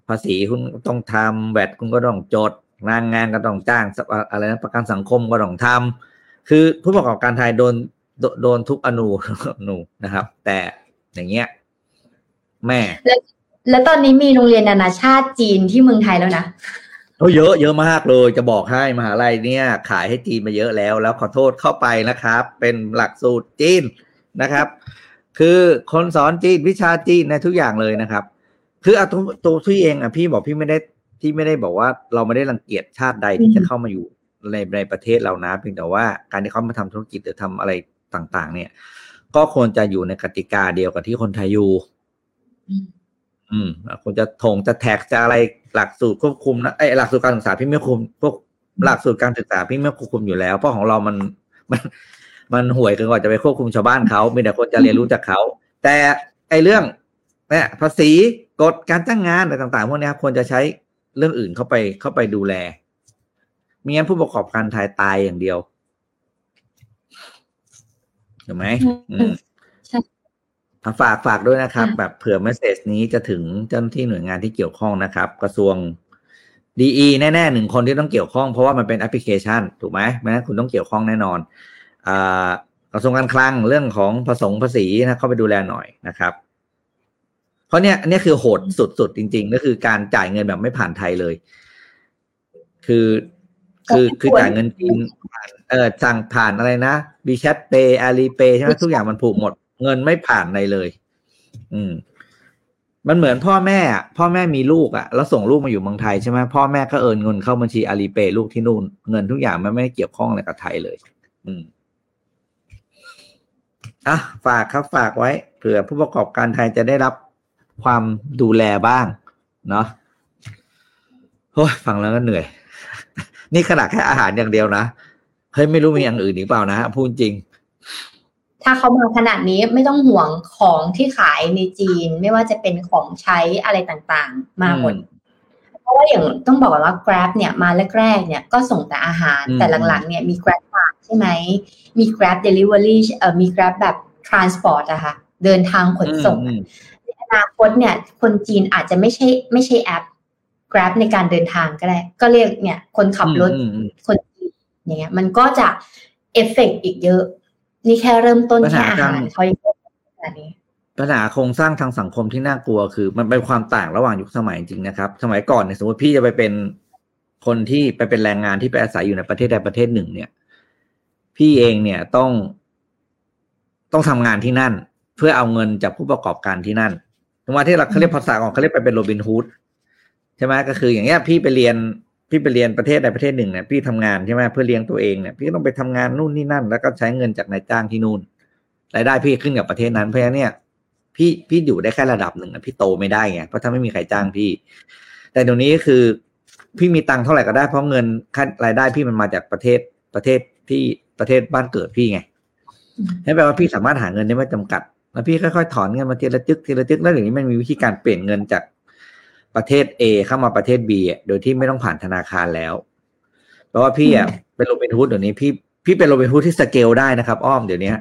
B: ภาษีคุณต้องทำแวดคุณก็ต้องจดงานงานก็ต้องจ้างสปอะไรนะประกันสังคมก็ต้องทำคือผู้ประกอบการไทยโดนโดโดนทุกอนูอนูนะครับ แต่อย่างเงี้ย แม่
C: แล้วตอนนี้มีโรงเรียนนานาชาติจีนที่เมืองไทยแล้วนะ
B: โอ้ เยอะเยอะมากเลยจะบอกให้มหาลัยเนี่ย ขายให้จีนมาเยอะแล้ว แล้วขอโทษเข้าไปนะครับ เป็นหลักสูตรจีนนะครับ คือคนสอนจีนวิชาจีนในทุกอย่างเลยนะครับ คือเอาตัวตัวพี่เองอะพี่บอกพี่ไม่ได้ที่ไม่ได้บอกว่าเราไม่ได้รังเกียจชาติใดที่จะเข้ามาอยู่ในในประเทศเรานะเพียงแต่ว่าการที่เขามาทำธุรกิจหรือทำอะไรต่าง ๆ เนี่ย ก็ควรจะอยู่ในกติกาเดียวกับที่คนไทยอยู่
C: อืม
B: อืมควรจะถงจะแท็กจะอะไร หลักสูตรควบคุมนะไอยหลักสูตรการศึกษาพี่ไม่คุมพวกหลักสูตรการศึกษาพี่ไม่ควบคุมอยู่แล้ว เพราะของเรามันมันมันห่วยเกินกว่าจะไปควบคุมชาวบ้านเขามีแต่คนจะเรียนรู้จากเขา แต่ไอเรื่องเนี่ยภาษีกฎการจ้างงานอะไรต่าง ๆ พวกเนี้ยควรจะใช้เรื่องอื่นเข้าไปเข้าไปดูแลไมีงั้นผู้ประกอบการไทยตายอย่างเดียวถูกไหมอืม
C: ใช่
B: อะ ฝากฝากด้วยนะครับ
C: ค่ะ
B: แบบเผื่อเมสเซจนี้จะถึงเจ้าหน้าที่หน่วยงานที่เกี่ยวข้องนะครับ กระทรวงดีแน่ๆหนึ่งคนที่ต้องเกี่ยวข้องเพราะว่ามันเป็นแอปพลิเคชัน ถูกไหมไม่งั้นคุณต้องเกี่ยวข้องแน่นอนอ่ากระทรวงการคลังเรื่องของผสมภาษีนะเข้าไปดูแลหน่อยนะครับ เพราะเนี้ยอันเนี้ยคือโหดสุดๆจริง ๆ ก็คือการจ่ายเงินแบบไม่ผ่านไทยเลย คือคือคือจ่ายเงินจีนผ่านเออสั่งผ่านอะไรนะบีแค t เปย์อาลีเปย์ใช่ไหมทุกอย่างมันผูกหมด เงินไม่ผ่านในเลย อืม มันเหมือนพ่อแม่อะพ่อแม่มีลูกอะแล้วส่งลูกมาอยู่เมืองไทยใช่ไหมพ่อแม่ก็เอินเงินเข้าบัญชีอาลีเปย์ลูกที่นู่น เงินทุกอย่างมันไม่ได้เกี่ยวข้องอะไรกับไทยเลย อืมอะฝากครับฝากไว้เผื่อผู้ประกอบการไทยจะได้รับความดูแลบ้าง เนาะโอ้ยฟังแล้วก็เหนื่อย นี่ขนาดแค่อาหารอย่างเดียวนะเฮ้ยไม่รู้มีอย่างอื่นอีกเปล่านะพูดจริง
C: ถ้าเขามาขนาดนี้ไม่ต้องห่วงของที่ขายในจีน ไม่ว่าจะเป็นของใช้อะไรต่างๆ มาหมด
B: อืม
C: เพราะว่าอย่างต้องบอกว่า Grab เนี่ยมาแรกๆเนี่ยก็ส่งแต่อาหาร
B: อืม
C: แต่หลังๆ เนี่ยมี Grab มาใช่ไหมมี Grab Delivery เอ่อมี Grab แบบ Transport อะค่ะเดินทางขนส่ง
B: อืม
C: ในอนาคตเนี่ยคนจีนอาจจะไม่ใช่ไม่ใช่แอป Grab ในการเดินทางก็ได้ ก็เรียกเนี่ยคนขับรถ
B: อืมอืม
C: คนจีนอย่างเงี้ยมันก็จะเอฟเฟกต์อีกเยอะ นี่แค่เริ่มต้น
B: ปัญ
C: แค่
B: หา
C: อา
B: การ
C: หารเขายังเป็นขนาดนี้
B: ปัญหาโครงสร้างทางสังคมที่น่ากลัวคือ มันเป็นความต่างระหว่างยุคสมัยจริงๆนะครับ สมัยก่อนเนี่ยสมมติพี่จะไปเป็นคนที่ไปเป็นแรงงานที่ไปอาศัยอยู่ในประเทศใดประเทศหนึ่ง เนี่ย พี่เองเนี่ยต้อง ต้องทำงานที่นั่น เพื่อเอาเงินจากผู้ประกอบการที่นั่นตรงว่าที่เราเขาเรียกภาษาของเขาเรียกไปเป็นโรบินฮูดใช่ไหมก็คือ อย่างเงี้ยพี่ไปเรียน พี่ไปเรียนประเทศใดประเทศหนึ่งเนี่ยพี่ทำงานใช่ไหมเพื่อเลี้ยงตัวเองเนี่ยพี่ก็ต้องไปทำงานนู่นนี่นั่น แล้วก็ใช้เงินจากนายจ้างที่นู่นรายได้พี่ขึ้นกับประเทศนั้นเพราะฉะนั้นเนี่ย พี่พี่อยู่ได้แค่ระดับหนึ่งนะพี่โตไม่ได้ไงเพราะถ้าไม่มีใครจ้างพี่ แต่เดี๋ยวนี้คือ พี่มีตังค์เท่าไหร่ก็ได้เพราะเงินค่ารายได้พี่มันมาจากประเทศประเทศที่ประเทศบ้านเกิดพี่ไงนั่นแปลว่าพี่สามารถหาเงินได้ไม่จำกัดแล้วพี่ค่อยๆถอนเงินมาทีละจึกทีละจึกแล้วอย่างนี้มันมีวิธีการเปลี่ยนเงินจาก ประเทศ A เข้ามาประเทศ B อะโดยที่ไม่ต้องผ่านธนาคารแล้วเพราะว่าพี่อะเป็นโรบินฮูดเดี๋ยวนี้พี่พี่เป็นโรบินฮูดที่สเกลได้นะครับ อ้อมเดี๋ยวนี้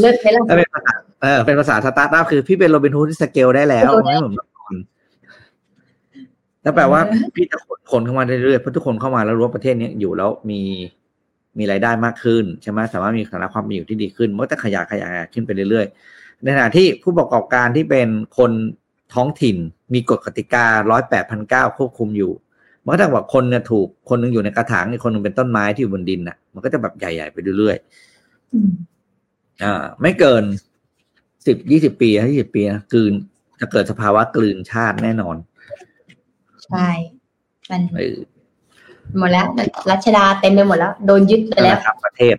C: เลิศไหมล่ะ
B: ถ้าเป็นภาษาเออเป็นภาษาสตาร์ทอัพคือพี่เป็นโรบินฮูดที่สเกลได้แล้วไม่เหมือนเมื่อก่อนนั่นแปลว่าพี่จะขนคนเข้ามาเรื่อยๆเพราะทุกคนเข้ามาแล้วรู้ว่าประเทศนี้อยู่แล้วมีมีรายได้มากขึ้นใช่ไหมสามารถมีฐานะความเป็นอยู่ที่ดีขึ้นมันก็จะขยายขยายขึ้นไปเรื่อยๆในขณะที่ผู้ประกอบการที่เป็นคน ท้องถิ่น มีกฎกติการ้อยแปดพันเก้าควบคุมอยู่ มันก็จะบอกคนเนี่ยถูกคนหนึงอยู่ในกระถางอีกคนหนึงเป็นต้นไม้ที่อยู่บนดินน่ะ มันก็จะแบบใหญ่ๆไปเรื่อยๆ
C: อืม
B: อ่า ไม่เกินสิบยี่สิบปียี่สิบปีนะกลืนจะเกิดสภาวะกลืนชาติแน่นอน
C: ใช่มัน
B: เออ
C: หมดแล้วรัชดาเต็มไปหมดแล้ว โดนยึดไป
B: นั่นแห
C: แล้ว
B: ละครับประเทศ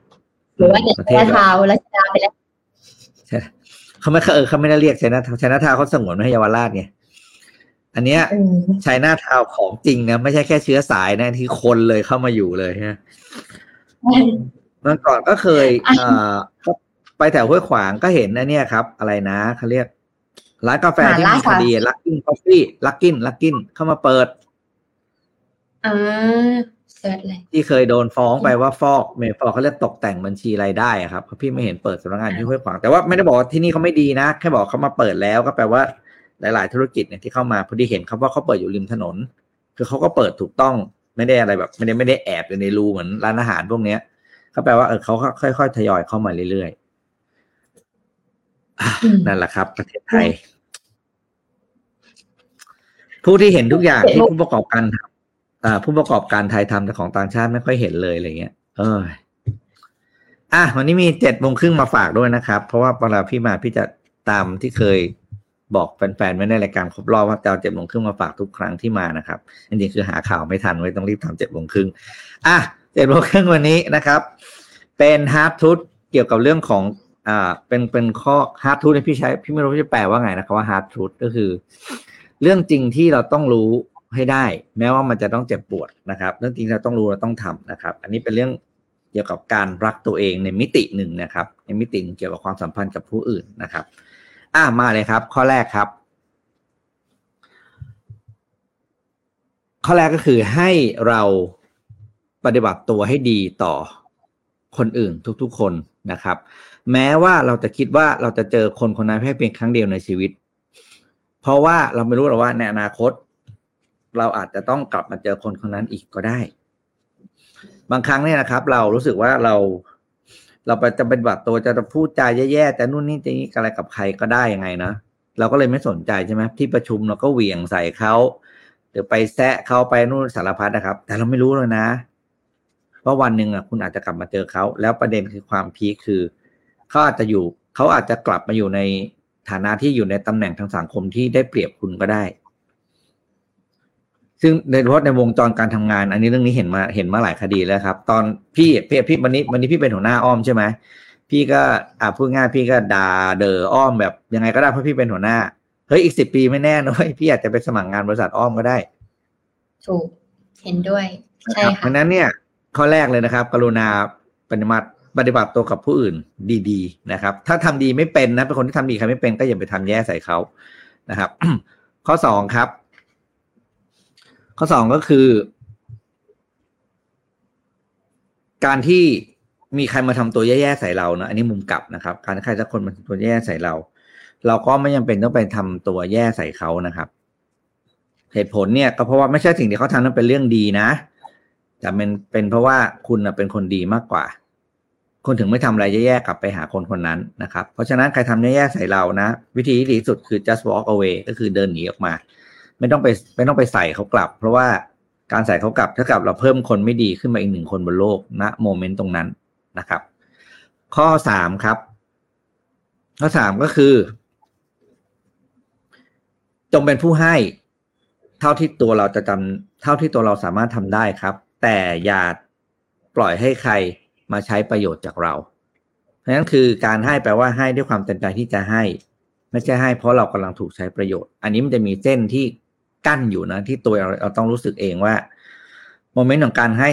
C: หรือว่าจะ
B: ประเท
C: แค่
B: ศ
C: เท้ารัชดาไปแล้ว
B: ใช่ เขาไม่เออเขาไม่ได้เรียกชัยนาทชัยนาทาวน์เขาสงวนไว้ให้เยาวราชไงอันเนี้ย
C: อืม
B: ชัยนาทาวน์ของจริงนะไม่ใช่แค่เชื้อสายนะที่คนเลยเข้ามาอยู่เลยฮะเมื่อก่อนก็เคยอ่าไปแถวห้วยขวางก็เห็นนะเนี่ยครับ อะไรนะเขาเรียกร้านกาแฟที่มีคดีลักกินกาแฟลักกินลักกินเข้ามาเปิด
C: อ่า เสิร์ชเลย
B: ที่เคยโดนฟ้องไปว่าฟอกเมฟอกเขาเรียกตกแต่งบัญชีรายได้อะครับเพราะพี่ไม่เห็นเปิดสำนักงานที่ห้วยขวางแต่ว่าไม่ได้บอกว่าที่นี่เขาไม่ดีนะ แค่บอกเขามาเปิดแล้วก็แปลว่าหลาย ๆ ธุรกิจเนี่ยที่เข้ามาพอดีเห็นเขาว่าเขาเปิดอยู่ริมถนน คือเขาก็เปิดถูกต้องไม่ได้อะไรแบบ ไม่ได้ไม่ได้แอบอยู่ในรูเหมือนร้านอาหารพวกเนี้ยก็แปลว่าเออเขาค่อย ๆ ทยอยเข้ามาเรื่อยๆอะ
C: อืม
B: นั่นแหละครับ ประเทศไทย ผู้ที่เห็นทุกอย่างที่ผู้ประกอบการทำอ่า ผู้ประกอบการไทยทำแต่ของต่างชาติไม่ค่อยเห็นเลยอะไรเงี้ย เอออะวันนี้มีเจ็ดโมงครึ่งมาฝากด้วยนะครับ เพราะว่าเวลาพี่มาพี่จะตามที่เคยบอกแฟนๆไว้ในรายการครบรอบว่าจะเอาเจ็ดโมงครึ่งมาฝากทุกครั้งที่มานะครับจริงๆคือหาข่าวไม่ทันไว้ต้องรีบทำเจ็ดโมงครึ่งอะเจ็ดโมงครึ่งวันนี้นะครับ เป็น hard truth เกี่ยวกับเรื่องของอ่าเป็นเป็นข้อ hard truth พี่ใช้พี่ไม่รู้จะแปลว่าไงนะครับว่า hard truth ก็คือ เรื่องจริงที่เราต้องรู้ ให้ได้ แม้ว่ามันจะต้องเจ็บปวดนะครับเรื่องจริงเราต้องรู้เราต้องทำนะครับ อันนี้เป็นเรื่องเกี่ยวกับการรักตัวเองในมิติหนึ่งนะครับ ในมิติหนึ่งเกี่ยวกับความสัมพันธ์กับผู้อื่นนะครับ อ่ามาเลยครับ ข้อแรกครับ ข้อแรกก็คือให้เราปฏิบัติตัวให้ดีต่อคนอื่นทุกๆคนนะครับ แม้ว่าเราจะคิดว่าเราจะเจอคนคนนั้นแค่เพียงครั้งเดียวในชีวิต เพราะว่าเราไม่รู้หรอกว่าในอนาคต เราอาจจะต้องกลับมาเจอคนคนนั้นอีกก็ได้ บางครั้งเนี่ยนะครับ เรารู้สึกว่าเรา เราไปจะเป็นบัตรตัวจะพูดจาแย่ๆแต่นู่นนี่จะนี่อะไรกับใครก็ได้ยังไงนะเราก็เลยไม่สนใจใช่ไหมที่ประชุมเราก็เหวี่ยงใส่เขาหรือไปแซะเขาไปนู่นสารพัดนะครับ แต่เราไม่รู้เลยนะว่าวันหนึ่งอะคุณอาจจะกลับมาเจอเขา แล้วประเด็นคือความพีคคือเขาอาจจะอยู่เขาอาจจะกลับมาอยู่ในฐานะที่อยู่ในตำแหน่งทางสังคมที่ได้เปรียบคุณก็ได้ ซึ่งในเฉพาะในวงจรการทำงาน อันนี้เรื่องนี้เห็นมาเห็นมาหลายคดีแล้วครับ ตอนพี่พี่พี่วันนี้วันนี้พี่เป็นหัวหน้าอ้อมใช่ไหมพี่ก็อ่าพูดง่ายพี่ก็ด่าเดออ้อมแบบยังไงก็ได้เพราะพี่เป็นหัวหน้าเฮ้ยอีกสิบปีไม่แน่นะเว้ยพี่อาจจะไปสมัครงานบริษัทอ้อมก็ได้
C: ถูกเห็นด้วยใช่
B: เพ
C: ค่ะ
B: ราะฉะนั้นเนี่ยข้อแรกเลยนะครับ กรุณาปฏิบัติปฏิบัติตัวกับผู้อื่นดี ๆ นะครับ ถ้าทำดีไม่เป็นนะเป็นคนที่ทำดีใครไม่เป็นก็อย่าไปทำแย่ใส่เขานะครับ ข้อสองครับ ข้อสองก็คือ การที่มีใครมาทำตัวแย่ๆใส่เราเนะอันนี้มุมกลับนะครับ การที่ใครสักคนมาทำตัวแย่ใส่เรา เราก็ไม่จำเป็นต้องไปทำตัวแย่ใส่เขานะครับ เหตุผลเนี่ย ก็เพราะว่าไม่ใช่สิ่งที่เขาทำนั้นเป็นเรื่องดีนะ แต่เป็นเป็นเพราะว่าคุณเป็นคนดีมากกว่าคุณถึงไม่ทำอะไรแย่ๆกลับไปหาคนคนนั้นนะครับ เพราะฉะนั้นใครทำแย่ๆใส่เรานะ วิธีที่ดีสุดคือ just walk away ก็คือเดินหนีออกมา ไม่ต้องไปไม่ต้องไปใส่เขากลับ เพราะว่าการใส่เขากลับเท่ากับเราเพิ่มคนไม่ดีขึ้นมาอีกหนึ่งคนบนโลกณโมเมนต์ตรงนั้นนะครับ ข้อสามครับ ข้อสามก็คือ จงเป็นผู้ให้ เท่าที่ตัวเราจะจำเท่าที่ตัวเราสามารถทำได้ครับ แต่อย่าปล่อยให้ใครมาใช้ประโยชน์จากเราเพราะนั้นคือการให้แปลว่าให้ด้วยความเต็มใจที่จะให้ ไม่ใช่ให้เพราะเรากำลังถูกใช้ประโยชน์ อันนี้มันจะมีเส้นที่ กั้นอยู่นะที่ตัวเราเราต้องรู้สึกเองว่าโมเมนต์ของการให้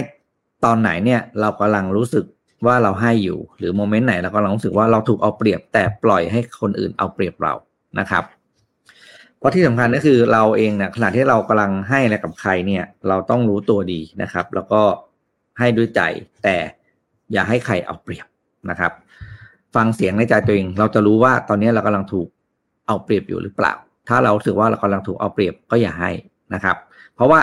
B: ตอนไหนเนี่ย เรากำลังรู้สึกว่าเราให้อยู่ หรือโมเมนต์ไหนเรากำลังรู้สึกว่าเราถูกเอาเปรียบแต่ปล่อยให้คนอื่นเอาเปรียบเรานะครับ เพราะที่สำคัญก็คือเราเองเนี่ยขณะที่เรากำลังให้อะไรกับใครเนี่ย เราต้องรู้ตัวดีนะครับ แล้วก็ให้ด้วยใจแต่อย่าให้ใครเอาเปรียบนะครับ ฟังเสียงในใจตัวเอง เราจะรู้ว่าตอนนี้เรากำลังถูกเอาเปรียบอยู่หรือเปล่า ถ้าเราสึกว่าเรากำลังถูกเอาเปรียบก็อย่าให้นะครับ เพราะว่า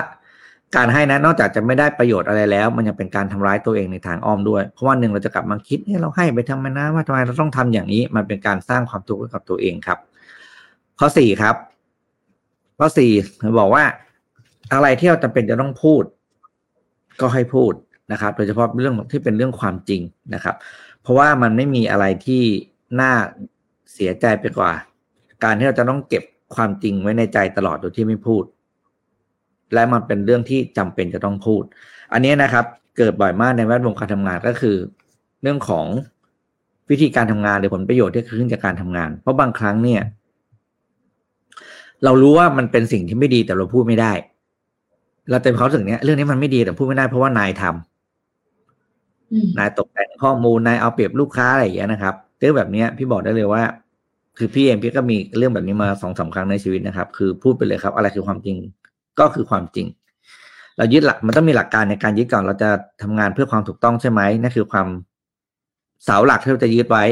B: การให้นะนอกจากจะไม่ได้ประโยชน์อะไรแล้ว มันยังเป็นการทำร้ายตัวเองในทางอ้อมด้วย เพราะว่าหนึ่งเราจะกลับมาคิดเนี่ยเราให้ไปทำไมนะว่าทำไมเราต้องทำอย่างนี้ มันเป็นการสร้างความทุกข์ให้กับตัวเองครับ ข้อสี่ครับ ข้อสี่บอกว่า อะไรที่เราจำเป็นจะต้องพูด ก็ให้พูดนะครับ โดยเฉพาะเรื่องที่เป็นเรื่องความจริงนะครับ เพราะว่ามันไม่มีอะไรที่น่าเสียใจไปกว่า การที่เราจะต้องเก็บ ความจริงไว้ในใจตลอดโดยที่ไม่พูด และมันเป็นเรื่องที่จำเป็นจะต้องพูด อันนี้นะครับ เกิดบ่อยมากในแวดวงการทำงานก็คือ เรื่องของวิธีการทำงานหรือผลประโยชน์ที่เกิดขึ้นจากการทำงาน เพราะบางครั้งเนี่ย เรารู้ว่ามันเป็นสิ่งที่ไม่ดีแต่เราพูดไม่ได้ เราเต็มเขาสึกเนี้ยเรื่องนี้มันไม่ดีแต่พูดไม่ได้เพราะว่านายทำนายตกแต่งข้อมูลนายเอาเปรียบลูกค้าอะไรอย่างเงี้ยนะครับเรื่องแบบเนี้ยพี่บอกได้เลยว่า คือพี่เองพี่ก็มีเรื่องแบบนี้มาสองสาครั้งในชีวิตนะครับ คือพูดไปเลยครับ อะไรคือความจริงก็คือความจริง เรายึดหลักมันต้องมีหลักการในการยึดก่อนเราจะทำงานเพื่อความถูกต้องใช่ไหมนั่นคือความเสาหลักที่เราจะยึดไว้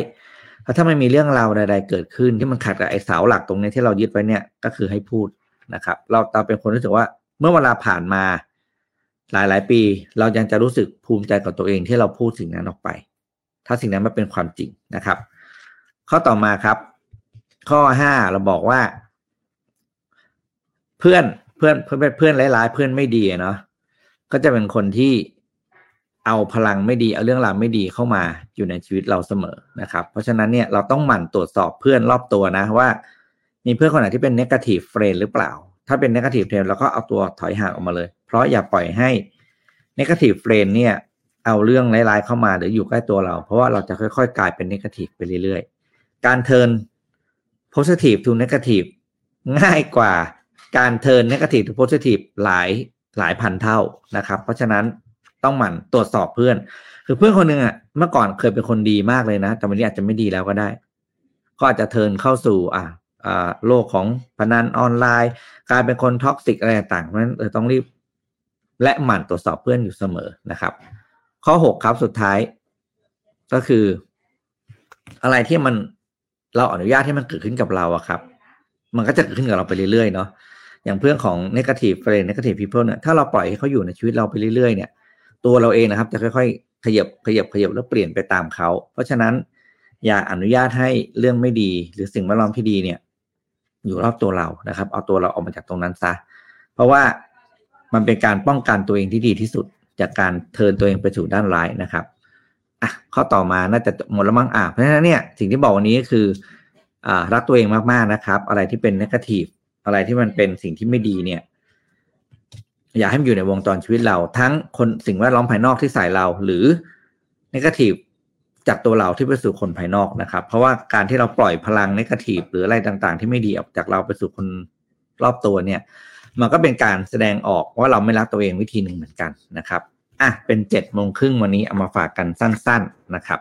B: ถ้าไม่มีเรื่องราวใดๆเกิดขึ้นที่มันขัดกับไอ้เสาหลักตรงนี้ที่เรายึดไว้เนี่ยก็คือให้พูดนะครับ เราเราเป็นคนรู้สึกว่าเมื่อเวลาผ่านมาหลายหลายปี เรายังจะรู้สึกภูมิใจกับตัวเองที่เราพูดสิ่งนั้นออกไป ถ้าสิ่งนั้นมันเป็นความจริงนะครับ ข้อต่อมาครับ ข้อห้าเราบอกว่า เพื่อนเพื่อนเพื่อนเพื่อนร้ายๆเพื่อนไม่ดีเนาะก็จะเป็นคนที่เอาพลังไม่ดีเอาเรื่องราวไม่ดีเข้ามาอยู่ในชีวิตเราเสมอนะครับ เพราะฉะนั้นเนี่ยเราต้องหมั่นตรวจสอบเพื่อนรอบตัวนะว่า มีเพื่อนคนไหนที่เป็น negative friend หรือเปล่า ถ้าเป็น negative friend เราก็เอาตัวถอยห่างออกมาเลย เพราะอย่าปล่อยให้ negative friend เนี่ย เอาเรื่องร้ายๆเข้ามาหรืออยู่ใกล้ตัวเรา เพราะว่าเราจะค่อย ๆ กลายเป็น negative ไปเรื่อยๆ การ turn positive to negative ง่ายกว่าการ turn negative to positive หลายหลายพันเท่านะครับ เพราะฉะนั้นต้องหมั่นตรวจสอบเพื่อน คือเพื่อนคนหนึ่งอะเมื่อก่อนเคยเป็นคนดีมากเลยนะ แต่วันนี้อาจจะไม่ดีแล้วก็ได้ ก็อาจจะ turn เข้าสู่ อ่าอ่าโลกของพนันออนไลน์กลายเป็นคน toxic อะไรต่างๆเพราะฉะนั้นเออต้องรีบ และหมั่นตรวจสอบเพื่อนอยู่เสมอนะครับ ข้อหกครับสุดท้าย ก็คือ อะไรที่มัน เราอนุญาตให้มันเกิดขึ้นกับเราอะครับ มันก็จะเกิดขึ้นกับเราไปเรื่อยๆเนาะอย่างเพื่อนของ negative friend negative people เนี่ยถ้าเราปล่อยให้เขาอยู่ในชีวิตเราไปเรื่อยๆเนี่ย ตัวเราเองนะครับ จะค่อยๆขยับขยับขยับแล้วเปลี่ยนไปตามเขา เพราะฉะนั้นอย่าอนุญาตให้เรื่องไม่ดี หรือสิ่งแวดล้อมที่ดีเนี่ย อยู่รอบตัวเรานะครับ เอาตัวเราออกมาจากตรงนั้นซะ เพราะว่ามันเป็นการป้องกันตัวเองที่ดีที่สุด จากการเทินตัวเองไปสู่ด้านร้ายนะครับ ข้อต่อมาน่าจะหมดแล้วมั้งอะเพราะฉะนั้นเนี่ยสิ่งที่บอกวันนี้ก็คืออ่ารักตัวเองมากๆนะครับ อะไรที่เป็นนกาทีฟอะไรที่มันเป็นสิ่งที่ไม่ดีเนี่ย อยากให้มันอยู่ในวงจรชีวิตเรา ทั้งคนสิ่งแวดล้อมภายนอกที่ใส่เรา หรือnegative จากตัวเราที่ไปสู่คนภายนอกนะครับ เพราะว่าการที่เราปล่อยพลัง negative หรืออะไรต่างๆ ที่ไม่ดีออกจากเราไปสู่คนรอบตัวเนี่ย มันก็เป็นการแสดงออกว่าเราไม่รักตัวเองวิธีหนึ่งเหมือนกันนะครับ อะเป็นเจ็ดโมงครึ่งวันนี้เอามาฝากกันสั้น ๆนะครับ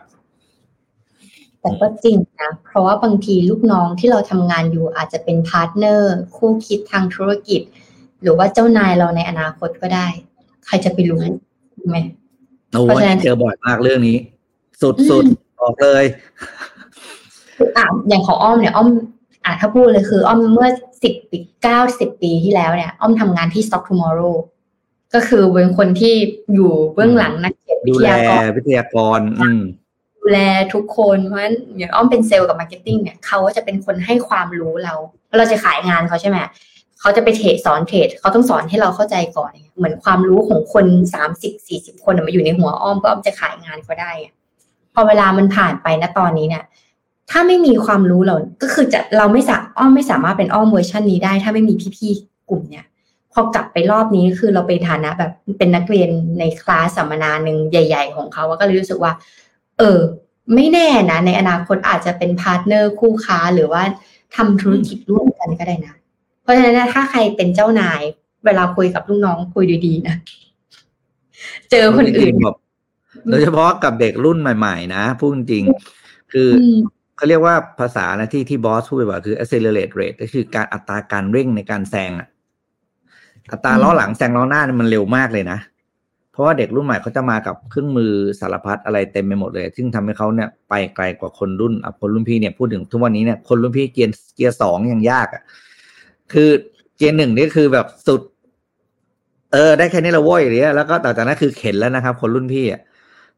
C: แต่ก็จริงนะ เพราะว่าบางทีลูกน้องที่เราทำงานอยู่อาจจะเป็นพาร์ทเนอร์ คู่คิดทางธุรกิจ หรือว่าเจ้านายเราในอนาคตก็ได้ ใครจะไปรู้ถูกไหม
B: โอ้ยเจอบ่อยมากเรื่องนี้ สุดๆบอกเลย
C: อะอย่างของอ้อมเนี่ยอ้อมอะถ้าพูดเลยคือ อ้อมเมื่อสิบปีเก้าสิบปีที่แล้วเนี่ย อ้อมทำงานที่ Stock Tomorrow ก็คือเป็นคนที่อยู่เบื้องหลังนักเขียน
B: วิทยากรวิทยากรอื
C: ดูแลทุกคนเพราะฉะนั้นอย่างอ้อมเป็นเซลล์กับ marketing เนี่ยเขาจะเป็นคนให้ความรู้เราเราจะขายงานเขาใช่ไหมเขาจะไปเทรดสอนเทรดเขาต้องสอนให้เราเข้าใจก่อน เหมือนความรู้ของคนสามสิบสี่สิบคนมาอยู่ในหัวอ้อมก็อ้อมจะขายงานเขาได้พอเวลามันผ่านไปนะตอนนี้เนี่ย ถ้าไม่มีความรู้เราก็คือจะเราไม่สาอ้อมไม่สามารถเป็นอ้อมเวอร์ชันนี้ได้ ถ้าไม่มีพี่ๆกลุ่มเนี่ย พอกลับไปรอบนี้คือเราไปฐานะแบบเป็นนักเรียนในคลาสสัมมนาหนึ่งใหญ่ ๆ ของเขาก็เลยรู้สึกว่า เออ ไม่แน่นะ ในอนาคตอาจจะเป็นพาร์ทเนอร์คู่ค้าหรือว่าทำธุรกิจร่วมกันก็ได้นะ เพราะฉะนั้นถ้าใครเป็นเจ้านาย เวลาคุยกับลูกน้องคุยดีๆนะ เจอคนอื่น
B: แบบโดยเฉพาะกับเด็กรุ่นใหม่ ๆ นะพูดจริง คือเขาเรียกว่าภาษานะที่ที่บอสพูดบ่อยคือ accelerate rate ก็คือการอัตราการเร่งในการแซงอะ อัตราล้อหลังแซงล้อหน้ามันเร็วมากเลยนะ เพราะว่าเด็กรุ่นใหม่เขาจะมากับเครื่องมือสารพัดอะไรเต็มไปหมดเลย ซึ่งทำให้เขาเนี่ยไปไกลกว่าคนรุ่นอะคนรุ่นพี่เนี่ยพูดถึงทุกวันนี้เนี่ยคนรุ่นพี่เกียร์เกียร์สองยังยากอะ คือเกียร์หนึ่งนี่คือแบบสุด เออ ได้แค่นี้ละโว้ยอย่างเงี้ยแล้วก็ต่อจากนั้นคือเข็นแล้วนะครับ คนรุ่นพี่อะ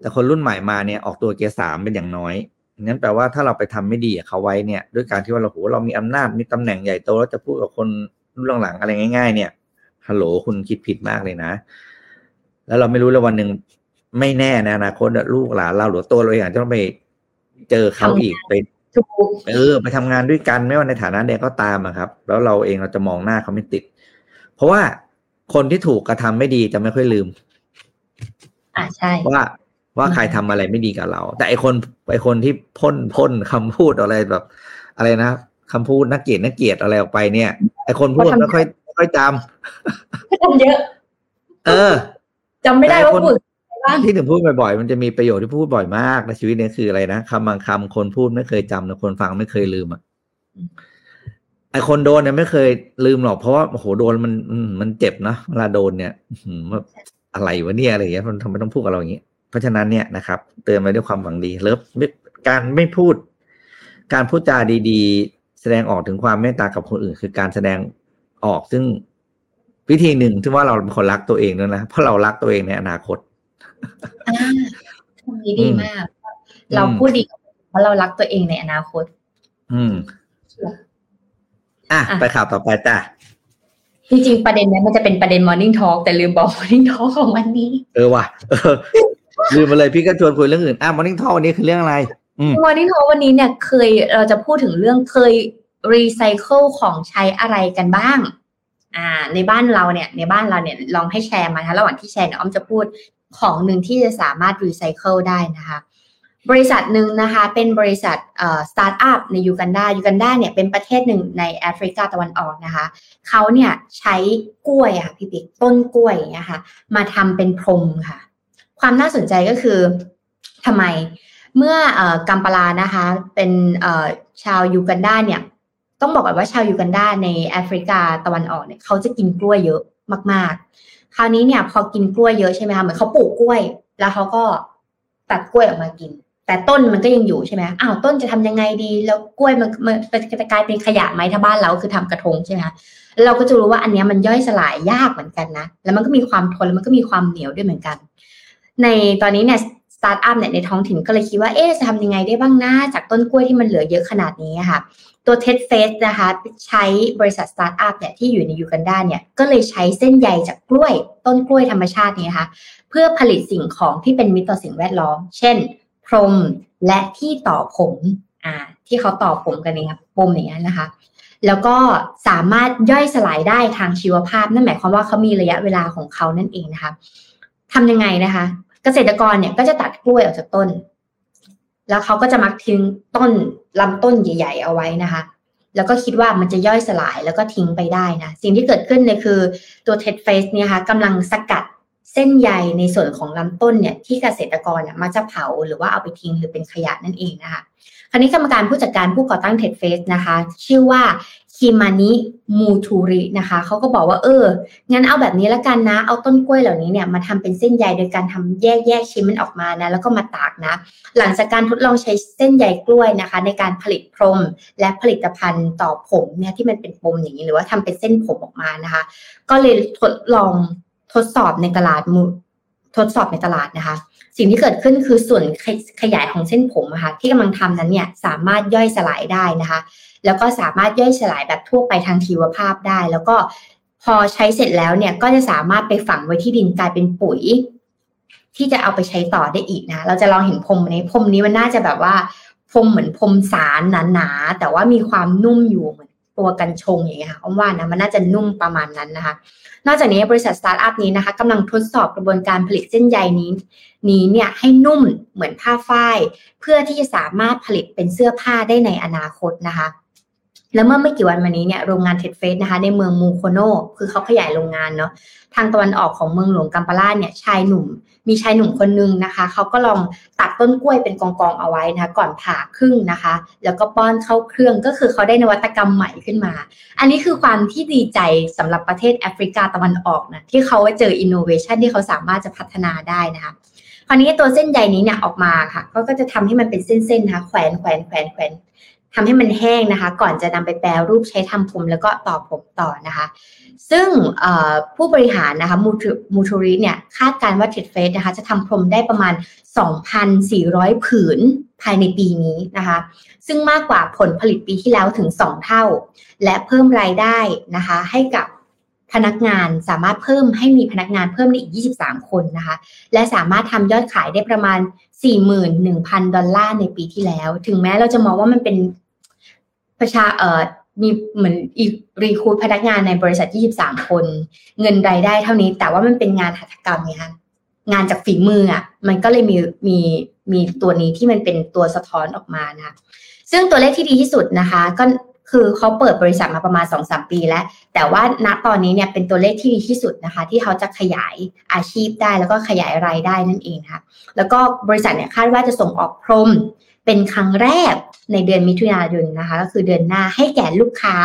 B: แต่คนรุ่นใหม่มาเนี่ยออกตัวเกียร์สามเป็นอย่างน้อยนั้นแปลว่าถ้าเราไปทำไม่ดีเขาไว้เนี่ย ด้วยการที่ว่าเราโหเรามีอำนาจมีตำแหน่งใหญ่โตแล้วจะพูดกับคนรุ่นหลังๆอะไรง่าย ๆ เนี่ย ฮัลโหลคุณคิดผิดมากเลยนะ แล้วเราไม่รู้แล้ววันหนึ่งไม่แน่ในอนาคตลูกหลานเราหรือตัวเราเองอาจจะต้องไปเจอเขาอีกไปเออ ไปทำงานด้วยกันไม่ว่าในฐานะใดก็ตามอะครับ แล้วเราเองเราจะมองหน้าเขาไม่ติด เพราะว่าคนที่ถูกกระทำไม่ดีจะไม่ค่อยลืม
C: อ่าใช่
B: ว่าว่าใครทำอะไรไม่ดีกับเรา แต่ไอคนไอคนที่พ่นพ่นคำพูดอะไรแบบ อะไรนะคำพูดนักเกียรตินักเกียรติอะไรออกไปเนี่ย ไอคนพูดไม่ค่อยไม่ ค่อยจำ
C: ทำเยอะ
B: เออ
C: จำไม่ได้ว่าพูด
B: ที่ถึงพูดบ่อยๆ มันจะมีประโยชน์ที่พูดบ่อยมากในชีวิตนี้คืออะไรนะคำบางคำคนพูดไม่เคยจำแต่คนฟังไม่เคยลืมอะไอคนโดนเนี่ยไม่เคยลืมหรอกเพราะว่าโอ้โหโดนมันมันเจ็บนะเวลาโดนเนี่ยอะไรวะเนี่ยอะไรอย่างเงี้ยมันทำไมต้องพูดกับเราอย่างนี้ เพราะฉะนั้นเนี่ยนะครับ เตือนไว้ด้วยความหวังดีเลิฟการไม่พูด การพูดจาดี ๆ แสดงออกถึงความเมตตากับคนอื่น คือการแสดง ออกซึ่งวิธีหนึ่งที่ว่าเราเป็นคนรักตัวเองด้วยนะเพราะเรารักตัวเองในอนาคต
C: ตรงนี้ดีมาก เราพูดดีเพราะเรารักตัวเองในอนาคต
B: อืมอะไปข่าวต่อไปจ้ะ
C: จริงๆประเด็นนี้มันจะเป็นประเด็น Morning Talk แต่ลืมบอก Morning Talk ของวันนี้
B: เออว่ะลืมมาเลยพี่ก็ชวนคุยเรื่องอื่นอะ Morning Talk วันนี้คือเรื่องอะไร
C: มอร์นิ่งทอวันนี้เนี่ยเคยเราจะพูดถึงเรื่องเคย รีไซเคิลของใช้อะไรกันบ้างอ่าในบ้านเราเนี่ยในบ้านเราเนี่ยลองให้แชร์มานะระหว่างที่แชร์เนี่ยอ้อมจะพูดของหนึ่งที่จะสามารถรีไซเคิลได้นะคะบริษัทหนึ่งนะคะเป็นบริษัทเอ่อสตาร์ทอัพในยูกันดายูกันดาเนี่ยเป็นประเทศหนึ่งในแอฟริกาตะวันออกนะคะเขาเนี่ยใช้กล้วยค่ะพี่ปิ๊กต้นกล้วยอย่างเงี้ยค่ะมาทำเป็นพรมค่ะ ความน่าสนใจก็คือทำไมเมืองกัมปาลานะคะเป็นชาวยูกันดาเนี่ย ต้องบอกก่อนว่าชาวยูกันดาในแอฟริกาตะวันออกเนี่ยเขาจะกินกล้วยเยอะมาก ๆ คราวนี้เนี่ย พอกินกล้วยเยอะใช่ไหมคะเหมือนเขาปลูกกล้วย แล้วเขาก็ตัดกล้วยออกมากิน แต่ต้นมันก็ยังอยู่ใช่ไหมอ้าวต้นจะทำยังไงดี แล้วกล้วยมันมันจะกลายเป็นขยะไหมถ้าบ้านเราคือทำกระทงใช่ไหมคะเราก็จะรู้ว่าอันนี้มันย่อยสลายยากเหมือนกันนะ แล้วมันก็มีความทนแล้วมันก็มีความเหนียวด้วยเหมือนกัน ในตอนนี้เนี่ยสตาร์ทอัพเนี่ยในท้องถิ่นก็เลยคิดว่าเอ๊จะทำยังไงได้บ้างนะจากต้นกล้วยที่มันเหลือเยอะขนาดนี้ค่ะ ตัว TexFad นะคะใช้บริษัทสตาร์ทอัพเนี่ยที่อยู่ในยูกันดาเนี่ยก็เลยใช้เส้นใยจากกล้วยต้นกล้วยธรรมชาตินี้ค่ะเพื่อผลิตสิ่งของที่เป็นมิตรต่อสิ่งแวดล้อม เช่น พรมและที่ต่อผมอ่าที่เขาต่อผมกันเนี่ยปมอย่างนี้นะคะ แล้วก็สามารถย่อยสลายได้ทางชีวภาพ นั่นหมายความว่าเขามีระยะเวลาของเขานั่นเองนะคะทำยังไงนะคะ เกษตรกรเนี่ยก็จะตัดกล้วยออกจากต้น แล้วเขาก็จะมักทิ้งต้น ลำต้นใหญ่ ๆ เอาไว้นะคะ แล้วก็คิดว่ามันจะย่อยสลายแล้วก็ทิ้งไปได้นะ สิ่งที่เกิดขึ้นเนี่ยคือตัว TexFad เนี่ยค่ะกำลังสกัดเส้นใยในส่วนของลำต้นเนี่ยที่เกษตรกรเนี่ยมาจะเผาหรือว่าเอาไปทิ้งหรือเป็นขยะนั่นเองนะคะ คราวนี้กรรมการผู้จัดการผู้ก่อตั้ง TexFad นะคะ ชื่อว่าคิมานิมูทูรินะคะเขาก็บอกว่าเออ งั้นเอาแบบนี้แล้วกันนะ เอาต้นกล้วยเหล่านี้เนี่ยมาทำเป็นเส้นใยโดยการทำแยกแยกชิ้นมันออกมานะ แล้วก็มาตากนะ หลังจากการทดลองใช้เส้นใยกล้วยนะคะ ในการผลิตพรมและผลิตภัณฑ์ต่อผมเนี่ยที่มันเป็นปมอย่างนี้หรือว่าทำเป็นเส้นผมออกมานะคะ ก็เลยทดลองทดสอบในตลาดมู ทดสอบในตลาดนะคะ สิ่งที่เกิดขึ้นคือส่วนขยายของเส้นผมนะคะที่กำลังทำนั้นเนี่ยสามารถย่อยสลายได้นะคะ แล้วก็สามารถย่อยสลายแบบทั่วไปทางชีวภาพได้ แล้วก็พอใช้เสร็จแล้วเนี่ยก็จะสามารถไปฝังไว้ที่ดินกลายเป็นปุ๋ย ที่จะเอาไปใช้ต่อได้อีกนะ เราจะลองเห็นพรมนี้พรมนี้มันน่าจะแบบว่าพรมเหมือนพรมสานหนาๆแต่ว่ามีความนุ่มอยู่เหมือน ตัวกัญชงอย่างเงี้ยค่ะอ้อมว่านะมันน่าจะนุ่มประมาณนั้นนะคะ นอกจากนี้บริษัทสตาร์ทอัพนี้นะคะกำลังทดสอบกระบวนการผลิตเส้นใยนี้ นี้เนี่ยให้นุ่มเหมือนผ้าฝ้าย เพื่อที่จะสามารถผลิตเป็นเสื้อผ้าได้ในอนาคตนะคะ แล้วเมื่อไม่กี่วันมานี้เนี่ยโรงงาน TexFad นะคะในเมืองมูโคโนคือเขาขยายโรงงานเนาะทางตะวันออกของเมืองหลวงกัมปาลาเนี่ยชายหนุ่ม มีชายหนุ่มคนนึงนะคะเขาก็ลองตัดต้นกล้วยเป็นกองๆเอาไว้นะคะก่อนผ่าครึ่งนะคะ แล้วก็ป้อนเข้าเครื่องก็คือเขาได้นวัตกรรมใหม่ขึ้นมา อันนี้คือความที่ดีใจสำหรับประเทศแอฟริกาตะวันออกนะที่เขาเจออินโนเวชันที่เขาสามารถจะพัฒนาได้นะคะคราวนี้ตัวเส้นใยนี้เนี่ยออกมาค่ะก็ก็จะทำให้มันเป็นเส้นๆนะคะแขวนแขวนแขวนแขวน ทำให้มันแห้งนะคะ ก่อนจะนำไปแปรรูปใช้ทำผมแล้วก็ต่อผมต่อนะคะ ซึ่งผู้บริหารนะคะมูทูริเนี่ยคาดการว่าเทรดเฟสนะคะจะทำพรมได้ประมาณ 2,400 ผืนภายในปีนี้นะคะ ซึ่งมากกว่าผลผลิตปีที่แล้วถึง 2 เท่า และเพิ่มรายได้นะคะ ให้กับพนักงานสามารถเพิ่มให้มีพนักงานเพิ่มได้อีก 23 คนนะคะ และสามารถทำยอดขายได้ประมาณ 41,000 ดอลลาร์ในปีที่แล้ว ถึงแม้เราจะมองว่ามันเป็น ประชาเอ่อมีเหมือนอีรีคูดพนักงานในบริษัท 23 คน เงินรายได้เท่านี้ แต่ว่ามันเป็นงานหัตถกรรมไงคะงานจากฝีมืออะ มันก็เลยมีมีมีตัวนี้ที่มันเป็นตัวสะท้อนออกมานะคะซึ่งตัวเลขที่ดีที่สุดนะคะ ก็คือเขาเปิดบริษัทมาประมาณ 2-3 ปีแล้ว แต่ว่าณตอนนี้เนี่ยเป็นตัวเลขที่ดีที่สุดนะคะ ที่เขาจะขยายอาชีพได้แล้วก็ขยายรายได้นั่นเองค่ะ แล้วก็บริษัทเนี่ยคาดว่าจะส่งออกพรม เป็นครั้งแรกในเดือนมิถุนายนนะคะ ก็คือเดือนหน้าให้แก่ลูกค้า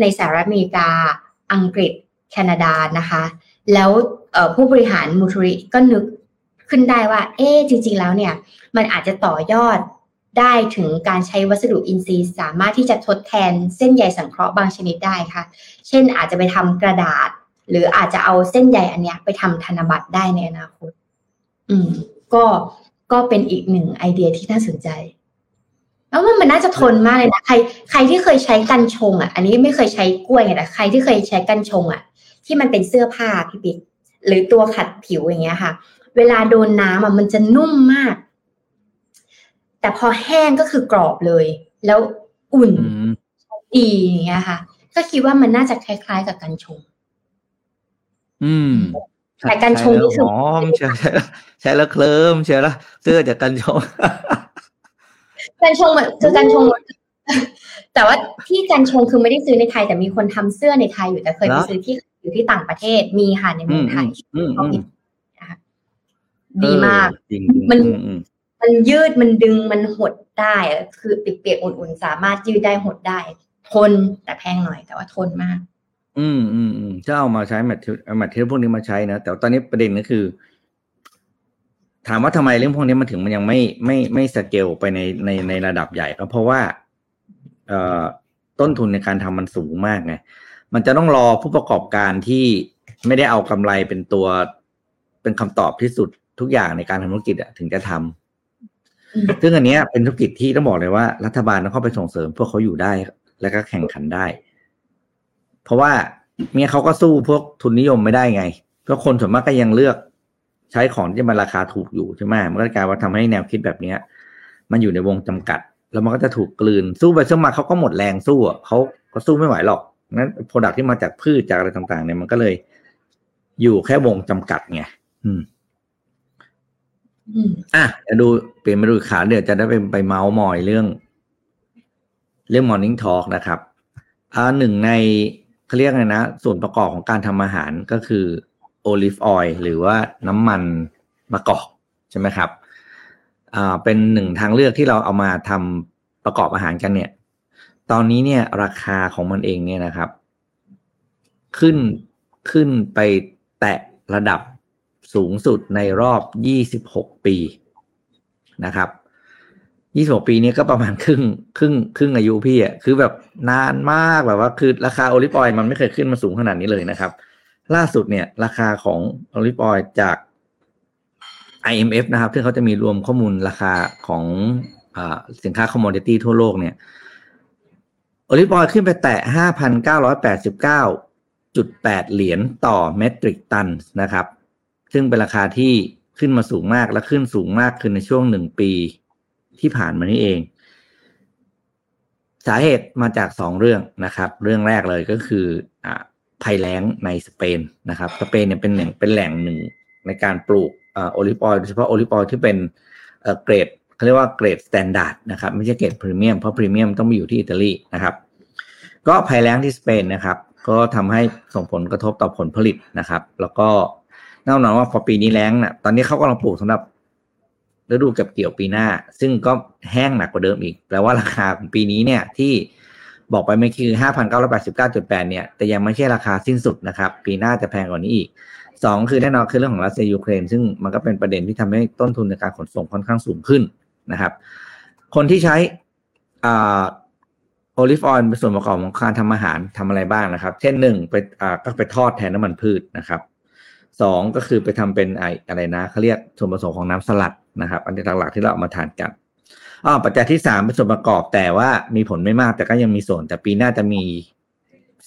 C: ในสหรัฐอเมริกา อังกฤษ แคนาดานะคะ แล้วผู้บริหารมูทริก็นึกขึ้นได้ว่า เอ๊จริง ๆ แล้วเนี่ย มันอาจจะต่อยอดได้ถึงการใช้วัสดุอินทรีย์ สามารถที่จะทดแทนเส้นใยสังเคราะห์บางชนิดได้ค่ะ เช่นอาจจะไปทำกระดาษ หรืออาจจะเอาเส้นใยอันเนี้ยไปทำธนบัตรได้ในอนาคต อืม ก็ก็เป็นอีกหนึ่งไอเดียที่น่าสนใจ แล้วมันน่าจะทนมากเลยนะใครใครที่เคยใช้กันชงอะ อันนี้ไม่เคยใช้กล้วยไงแต่ใครที่เคยใช้กันชงอะ ที่มันเป็นเสื้อผ้าพี่ปิ๊กหรือตัวขัดผิวอย่างเงี้ยค่ะ เวลาโดนน้ำอะมันจะนุ่มมาก แต่พอแห้งก็คือกรอบเลย แล้วอุ่นดีอย่างเงี้ยค่ะ ก็คิดว่ามันน่าจะคล้าย ๆ กับกันชง
B: อืม
C: แต่กันชงนี่คือ
B: หอมใช่ใช่แล้วเคลิ้มใช่แล้วเสื้อจากกันชง
C: กันชงคือกันชง แต่ว่าที่กันชงคือไม่ได้ซื้อในไทย แต่มีคนทำเสื้อในไทยอยู่แต่เคยไปซื้อที่อยู่ที่ต่างประเทศมีค่ะในเมืองไทยดีมาก มันมันยืดมันดึงมันหดได้ คือเปียกๆอุ่นๆ สามารถยืดได้หดได้ ทนแต่แพงหน่อยแต่ว่าทนมาก
B: อืมอืมอืมถ้าเอามาใช้ material material พวกนี้มาใช้นะ แต่ตอนนี้ประเด็นก็คือ ถามว่าทำไมเรื่องพวกนี้มันถึงมันยังไม่ไม่ไม่สเกลไปในในในระดับใหญ่ก็เพราะว่าเอ่อต้นทุนในการทำมันสูงมากไงมันจะต้องรอผู้ประกอบการที่ไม่ได้เอากำไรเป็นตัวเป็นคำตอบที่สุดทุกอย่างในการทำธุรกิจอะถึงจะทำซึ่งอันนี้เป็นธุรกิจที่ต้องบอกเลยว่า รัฐบาลต้องเข้าไปส่งเสริม พวกเขาอยู่ได้ แล้วก็แข่งขันได้ เพราะว่าเมียเขาก็สู้พวกทุนนิยมไม่ได้ไงเพราะคนส่วนมากก็ยังเลือก ใช้ของที่มันราคาถูกอยู่ใช่ไหมมันก็กลายว่าทำให้แนวคิดแบบเนี้ย มันอยู่ในวงจำกัด แล้วมันก็จะถูกกลืนสู้ไปสู้มาเขาก็หมดแรงสู้อะเขาก็สู้ไม่ไหวหรอกนั้น product ที่มาจากพืชจากอะไรต่างๆ เนี่ยมันก็เลยอยู่แค่วงจำกัดไงอืมอะจะดูเปลี่ยนมาดูขาเดี๋ยวจะได้ไปไปเมาส์มอยเรื่อง เรื่อง Morning Talk นะครับอ่าหนึ่งในเขาเรียกไงนะ ส่วนประกอบของการทำอาหารก็คือ olive oil หรือว่าน้ำมันมะกอกใช่ไหมครับอ่าเป็นหนึ่งทางเลือกที่เราเอามาทำประกอบอาหารกันเนี่ย ตอนนี้เนี่ยราคาของมันเองเนี่ยนะครับ ขึ้นขึ้นไปแตะระดับสูงสุดในรอบ 26 ปีนะครับ26ปีนี้ก็ประมาณครึ่งครึ่งครึ่งอายุพี่อะคือแบบนานมากแบบว่าคือราคา olive oil มันไม่เคยขึ้นมาสูงขนาดนี้เลยนะครับ ล่าสุดเนี่ย ราคาของโอลิฟออยจาก IMF นะครับที่เขาจะมีรวมข้อมูลราคาของอสินค้า commodity ทั่วโลกเนี่ย olive oil ขึ้นไปแตะ 5,989.8 เหรียญต่อเมตริกตันนะครับ ซึ่งเป็นราคาที่ขึ้นมาสูงมากและขึ้นสูงมากขึ้นในช่วงหนึ่งปีที่ผ่านมานี้เอง สาเหตุมาจากสองเรื่องนะครับ เรื่องแรกเลยก็คืออ ภัยแล้งในสเปนนะครับสเปนเนี่ยเป็นแหล่งเป็นแหล่งหนึ่งในการปลูก olive oil โดยเฉพาะ olive oil ที่เป็นเกรดเขาเรียกว่าเกรด standard นะครับไม่ใช่เกรดพรีเมียมเพราะพรีเมียมต้องไปอยู่ที่อิตาลีนะครับ ก็ภัยแล้งที่สเปนนะครับ ก็ทำให้ส่งผลกระทบต่อผลผลิตนะครับ แล้วก็แน่นอนว่าพอปีนี้แล้งน่ะตอนนี้เขากำลังปลูกสำหรับฤดูเก็บเกี่ยวปีหน้า ซึ่งก็แห้งหนักกว่าเดิมอีกแปลว่าราคาของปีนี้เนี่ยที่ บอกไปไม่คือห้าพันเก้าร้อยแปดสิบเก้าจุดแปดเนี่ย แต่ยังไม่ใช่ราคาสิ้นสุดนะครับ ปีหน้าจะแพงกว่านี้อีกสองคือแน่นอนคือเรื่องของรัสเซียยูเครนซึ่งมันก็เป็นประเด็นที่ทำให้ต้นทุนในการขนส่งค่อนข้างสูงขึ้นนะครับ คนที่ใช้อ่า olive oil เป็นส่วนประกอบของการทำอาหารทำอะไรบ้างนะครับ เช่นหนึ่งไปอ่าก็ไปทอดแทนน้ำมันพืชนะครับสองก็คือไปทำเป็นไออะไรนะเขาเรียกส่วนผสมของน้ำสลัดนะครับ อันที่หลักๆที่เราเอามาทานกัน อ่าปัจจัยที่สามเป็นส่วนประกอบแต่ว่ามีผลไม่มากแต่ก็ยังมีส่วน แต่ปีหน้าจะมี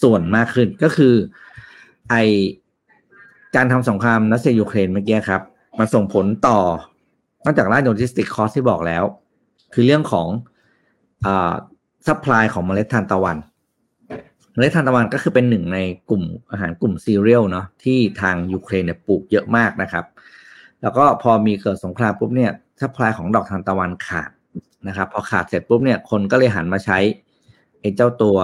B: ส่วนมากขึ้นก็คือ ไอการทำสงครามรัสเซียยูเครนเมื่อกี้ครับมันส่งผลต่อนอกจากด้าน logistic cost ที่บอกแล้ว คือเรื่องของอ่า supply ของเมล็ดทานตะวันเมล็ดทานตะวันก็คือเป็นหนึ่งในกลุ่มอาหารกลุ่มซีเรียลเนาะที่ทางยูเครนเนี่ยปลูกเยอะมากนะครับ แล้วก็พอมีเกิดสงครามปุ๊บเนี่ย supply ของดอกทานตะวันขาด นะครับพอขาดเสร็จปุ๊บเนี่ยคนก็เลยหันมาใช้ไอ้เจ้าตัว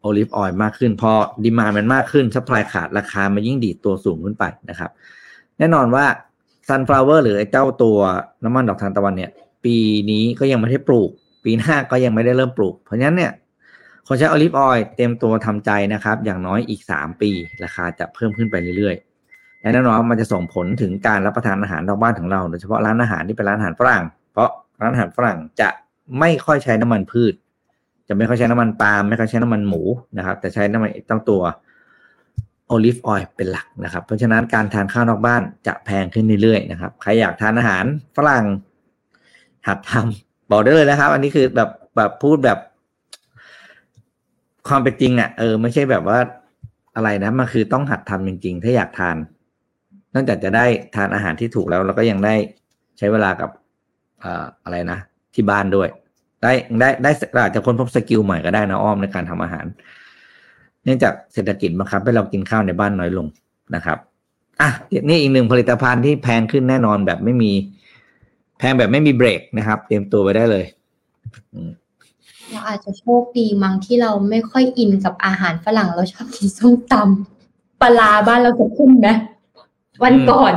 B: olive oil มากขึ้น พอ demand มันมากขึ้น supply ขาดราคามันยิ่งดีดตัวสูงขึ้นไปนะครับ แน่นอนว่า sunflower หรือไอ้เจ้าตัวน้ำมันดอกทานตะวันเนี่ย ปีนี้ก็ยังไม่ได้ปลูก ปีหน้าก็ยังไม่ได้เริ่มปลูก เพราะฉะนั้นเนี่ยคนใช้ olive oil เตรียมตัวทำใจนะครับ อย่างน้อยอีก 3 ปี ราคาจะเพิ่มขึ้นไปเรื่อยๆและแน่นอนมันจะส่งผลถึงการรับประทานอาหารนอกบ้านของเราโดยเฉพาะร้านอาหารที่เป็นร้านอาหารฝรั่งเพราะ ร้านอาหารฝรั่งจะไม่ค่อยใช้น้ำมันพืช จะไม่ค่อยใช้น้ำมันปาล์มไม่ค่อยใช้น้ำมันหมูนะครับ แต่ใช้น้ำมันตั้งตัว olive oil เป็นหลักนะครับ เพราะฉะนั้นการทานข้าวนอกบ้านจะแพงขึ้นเรื่อยๆนะครับ ใครอยากทานอาหารฝรั่งหัดทำบอกได้เลยนะครับ อันนี้คือแบบแบบพูดแบบความเป็นจริงอะเออไม่ใช่แบบว่าอะไรนะมันคือต้องหัดทำจริง ๆ ถ้าอยากทานนอกจากจะได้ทานอาหารที่ถูกแล้วเราก็ยังได้ใช้เวลากับ ออะไรนะ ที่บ้านด้วย ได้ได้ได้อาจจะค้นพบสกิลใหม่ก็ได้นะอ้อมในการทำอาหาร เนื่องจากเศรษฐกิจบังคับให้เรากินข้าวในบ้านน้อยลงนะครับอะนี่อีกหนึ่งผลิตภัณฑ์ที่แพงขึ้นแน่นอนแบบไม่มี แพงแบบไม่มีเบรกนะครับ เตรียมตัวไปได้เลย
C: เราอาจจะโชคดีมั้งที่เราไม่ค่อยอินกับอาหารฝรั่งเราชอบกินส้มตำปลาบ้านเราจะขึ้นไหมวันก่อน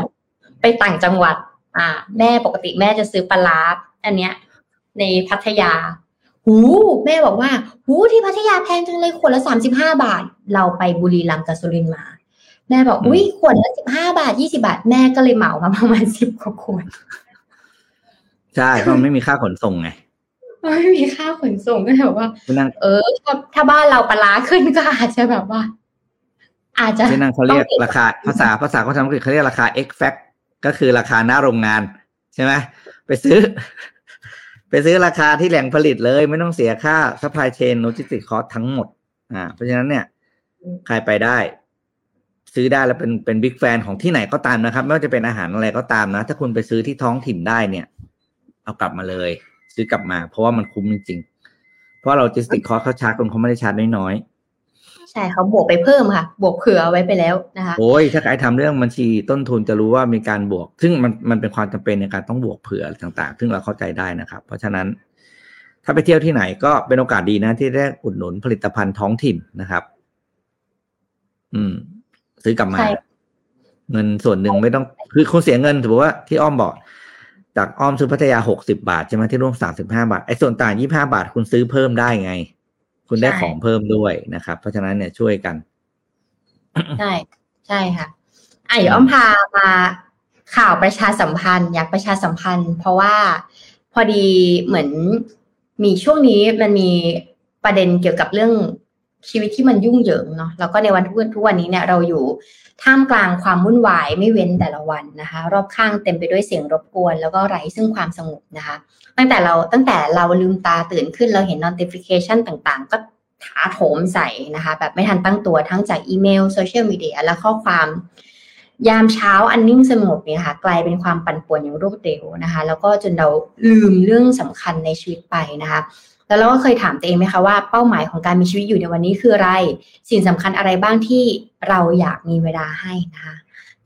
C: ไปต่างจังหวัด อ่า แม่ปกติแม่จะซื้อปลาร้าอันเนี้ย ในพัทยา หูแม่บอกว่า หูที่พัทยาแพงจังเลยขวดละสามสิบห้าบาท เราไปบุรีรัมย์กับสุรินทร์มา แม่บอก
B: อืม
C: อุ้ยขวดละสิบห้าบาทยี่สิบาท แม่ก็เลยเหมามาประมาณสิบกว่าขวด
B: ใช่เพราะมันไม่มีค่าขนส่งไง
C: ไม่มีค่าขนส่งก็แบบว่า
B: ที่นั่ง
C: เออถ้าถ้าบ้านเราปลาร้าขึ้นก็อาจจะแบบว่า อาจจะ
B: ที่นั่งเขาเรียก
C: ต้อง
B: ราคาภาษาภาษาเขาทำอังกฤษเขาเรียกราคา X fact ก็คือราคาหน้าโรงงานใช่ไหมไปซื้อ ไปซื้อราคาที่แหล่งผลิตเลยไม่ต้องเสียค่า supply chain logistics cost ทั้งหมด อ่า เพราะฉะนั้นเนี่ยใครไปได้ ซื้อได้แล้วเป็นเป็นบิ๊กแฟนของที่ไหนก็ตามนะครับ ไม่ว่าจะเป็นอาหารอะไรก็ตามนะ ถ้าคุณไปซื้อที่ท้องถิ่นได้เนี่ย เอากลับมาเลย ซื้อกลับมา เพราะว่ามันคุ้มจริงๆเพราะเราจิสติกคอร์เขาชาร์จคนเขาไม่ได้ชาร์จน้อย
C: ใช่เขาบวกไปเพิ่มค่ะ บวกเผื่อเอาไว้ไปแล้วนะคะ
B: ๆโอ้ยถ้าใครทำเรื่องบัญชีต้นทุนจะรู้ว่ามีการบวก ซึ่งมันมันเป็นความจำเป็นในการต้องบวกเผื่อต่าง ๆ ซึ่งเราเข้าใจได้นะครับ เพราะฉะนั้น ถ้าไปเที่ยวที่ไหนก็เป็นโอกาสดีนะที่ได้อุดหนุนผลิตภัณฑ์ท้องถิ่นนะครับ อืม ซื้อกลับมา
C: ใช่
B: เงินส่วนหนึ่งไม่ต้องคือคุณเสียเงินถือว่าที่อ้อมบอกจากอ้อมซื้อพัทยาหกสิบาทใช่ไหมที่ร่วมสามสิบห้าบาทไอ้ส่วนต่างยี่ห้าบาทคุณซื้อเพิ่มได้ไง คุณได้ของเพิ่มด้วยนะครับ เพราะฉะนั้นเนี่ยช่วยกัน
C: ใช่ใช่ค่ะอะเดี๋ยวอ้อมพามาข่าวประชาสัมพันธ์อยากประชาสัมพันธ์ เพราะว่าพอดีเหมือนมีช่วงนี้มันมีประเด็นเกี่ยวกับเรื่อง ชีวิตที่มันยุ่งเหยิงเนาะแล้วก็ในวันทุกวันทุกวันนี้เนี่ยเราอยู่ท่ามกลางความวุ่นวายไม่เว้นแต่ละวันนะคะ รอบข้างเต็มไปด้วยเสียงรบกวน แล้วก็ไร้ซึ่งความสงบนะคะ ตั้งแต่เราตั้งแต่เราลืมตาตื่นขึ้นเราเห็น notification ต่างๆ ก็ถาโถมใส่นะคะ แบบไม่ทันตั้งตัวทั้งจากอีเมลโซเชียลมีเดียและข้อความยามเช้าอันนิ่งสงบเนี่ยค่ะกลายเป็นความปั่นป่วนอย่างรวดเร็วนะคะ แล้วก็จนเราลืมเรื่องสำคัญในชีวิตไปนะคะ แล้วเราก็เคยถามตัวเองไหมคะว่าเป้าหมายของการมีชีวิตอยู่ในวันนี้คืออะไร สิ่งสำคัญอะไรบ้างที่เราอยากมีเวลาให้นะคะ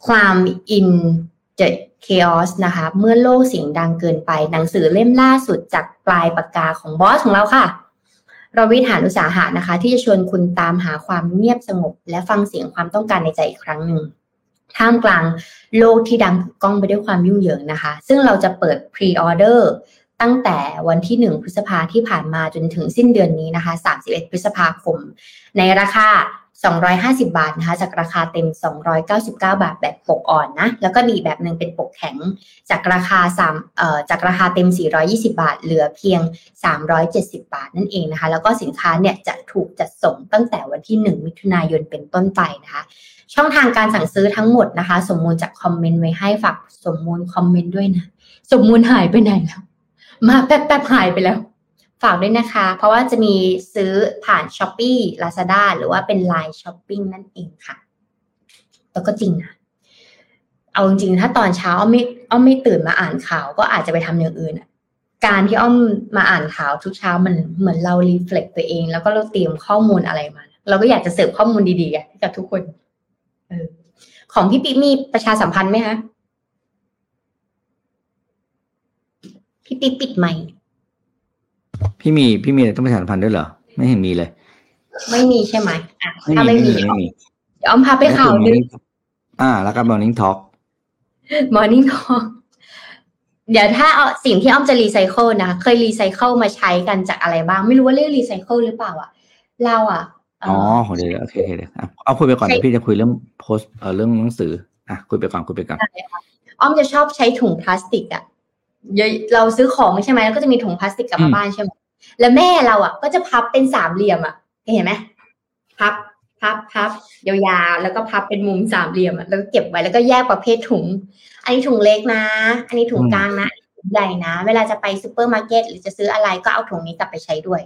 C: ความ in the chaos นะคะ เมื่อโลกเสียงดังเกินไป หนังสือเล่มล่าสุดจากปลายปากกาของบอสของเราค่ะรวิศ หาญอุตสาหะนะคะ ที่จะชวนคุณตามหาความเงียบสงบ และฟังเสียงความต้องการในใจอีกครั้งหนึ่งท่ามกลางโลกที่ดังก้องไปด้วยความยุ่งเหยิงนะคะ ซึ่งเราจะเปิด pre-order ตั้งแต่วันที่ 1 พฤษภาที่ผ่านมาจนถึงสิ้นเดือนนี้นะคะ 31 พฤษภาคม ในราคา 250 บาทนะคะจากราคาเต็ม 299 บาทแบบปกอ่อนนะ แล้วก็มีแบบหนึ่งเป็นปกแข็ง จากราคา3เอ่อจากราคาเต็ม 420 บาท เหลือเพียง 370 บาทนั่นเองนะคะ แล้วก็สินค้าเนี่ยจะถูกจัดส่งตั้งแต่วันที่ 1 มิถุนายนเป็นต้นไปนะคะช่องทางการสั่งซื้อทั้งหมดนะคะ สมมูลจากคอมเมนต์ไว้ให้ฝากสมมูลคอมเมนต์ด้วยนะ สมมูลหายไปไหนแล้ว มาแป๊บๆหายไปแล้ว ฝากด้วยนะคะ เพราะว่าจะมีซื้อผ่าน s h อ p e e Lazada หรือว่าเป็น Line Shopping นั่นเองค่ะแล้วก็จริงนะ เอาจริงๆ ถ้าตอนเช้าอ้อมไม่อ้อมไม่ตื่นมาอ่านข่าว ก็อาจจะไปทำอย่างอื่นการที่อ้อมมาอ่านข่าวทุกเช้ามันเหมือนเรารีเฟล็กตัวเอง แล้วก็เราเตรียมข้อมูลอะไรมา เราก็อยากจะเสิร์ฟข้อมูลดีๆให้กับทุกคนออของพี่ปิ๊กมีประชาสัมพันธ์ไหมคะ พี่ปิ๊กปิดไมค์
B: พี่มีพี่มีอะไรต้องประชาสัมพันธ์ด้วยเหรอ ไม่เห็นมีเลย
C: ไม่มีใช่ไหมอะ
B: ไม่
C: ถ้า
B: มี
C: ไม่
B: ไม่
C: มี
B: มีไม่มี
C: เดี๋ยวอ้อมพาไปข่าวหนึ่ง
B: อ่า แล้วก็ morning talk
C: Morning Talk เดี๋ยวถ้าเอาสิ่งที่อ้อมจะรีไซเคิลนะคะเคยรีไซเคิลมาใช้กันจากอะไรบ้าง ไม่รู้ว่าเรียกรีไซเคิลหรือเปล่าอะ เราอะเอ๋
B: อเดี๋ยวเดี๋ยวโอเคโอเคเดี๋ยวอะเอาคุยไปก่อนเดี๋ยวพี่จะคุยเรื่องโพสเออเรื่องหนังสืออะคุยไปก่อนคุยไปก่อน
C: อ้อมจะชอบใช้ถุงพลาสติกอะ เยอะเราซื้อของใช่ไหมแล้วก็จะมีถุงพลาสติกกลับมาบ้านใช่ไหมแล้วแม่เราอะก็จะพับเป็นสามเหลี่ยมอะเห็นไหมพับพับพับยาวๆแล้วก็พับเป็นมุมสามเหลี่ยมอะแล้วก็เก็บไว้แล้วก็แยกประเภทถุง อันนี้ถุงเล็กนะ อันนี้ถุงกลางนะถุงใหญ่นะ เวลาจะไปซูเปอร์มาร์เก็ตหรือจะซื้ออะไรก็เอาถุงนี้กลับไปใช้ด้วย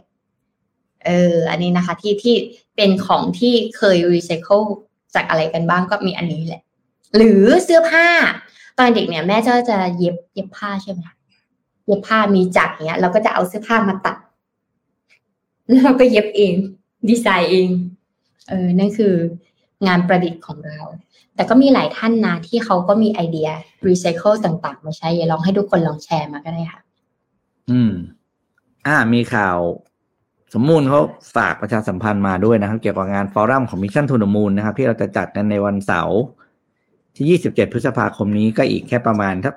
C: เออ อันนี้นะคะ ที่ที่เป็นของที่เคยรีไซเคิลจากอะไรกันบ้างก็มีอันนี้แหละ หรือเสื้อผ้า ตอนเด็กเนี่ยแม่ก็จะเย็บเย็บผ้าใช่ไหมเย็บผ้ามีจักรเนี้ยเราก็จะเอาเสื้อผ้ามาตัด แล้วเราก็เย็บเอง ดีไซน์เอง เออนั่นคืองานประดิษฐ์ของเรา แต่ก็มีหลายท่านนะที่เขาก็มีไอเดียรีไซเคิลต่างๆ มาใช้อย่าลองให้ทุกคนลองแชร์มาก็ได้ค่ะ
B: อืม อ่า มีข่าว สมมูลเขาฝากประชาสัมพันธ์มาด้วยนะครับ เกี่ยวกับงาน forum ของ Mission To The Moon นะครับ ที่เราจะจัดกันในวันเสาร์ ที่ 27 พฤษภาคมนี้ก็อีกแค่ประมาณสัก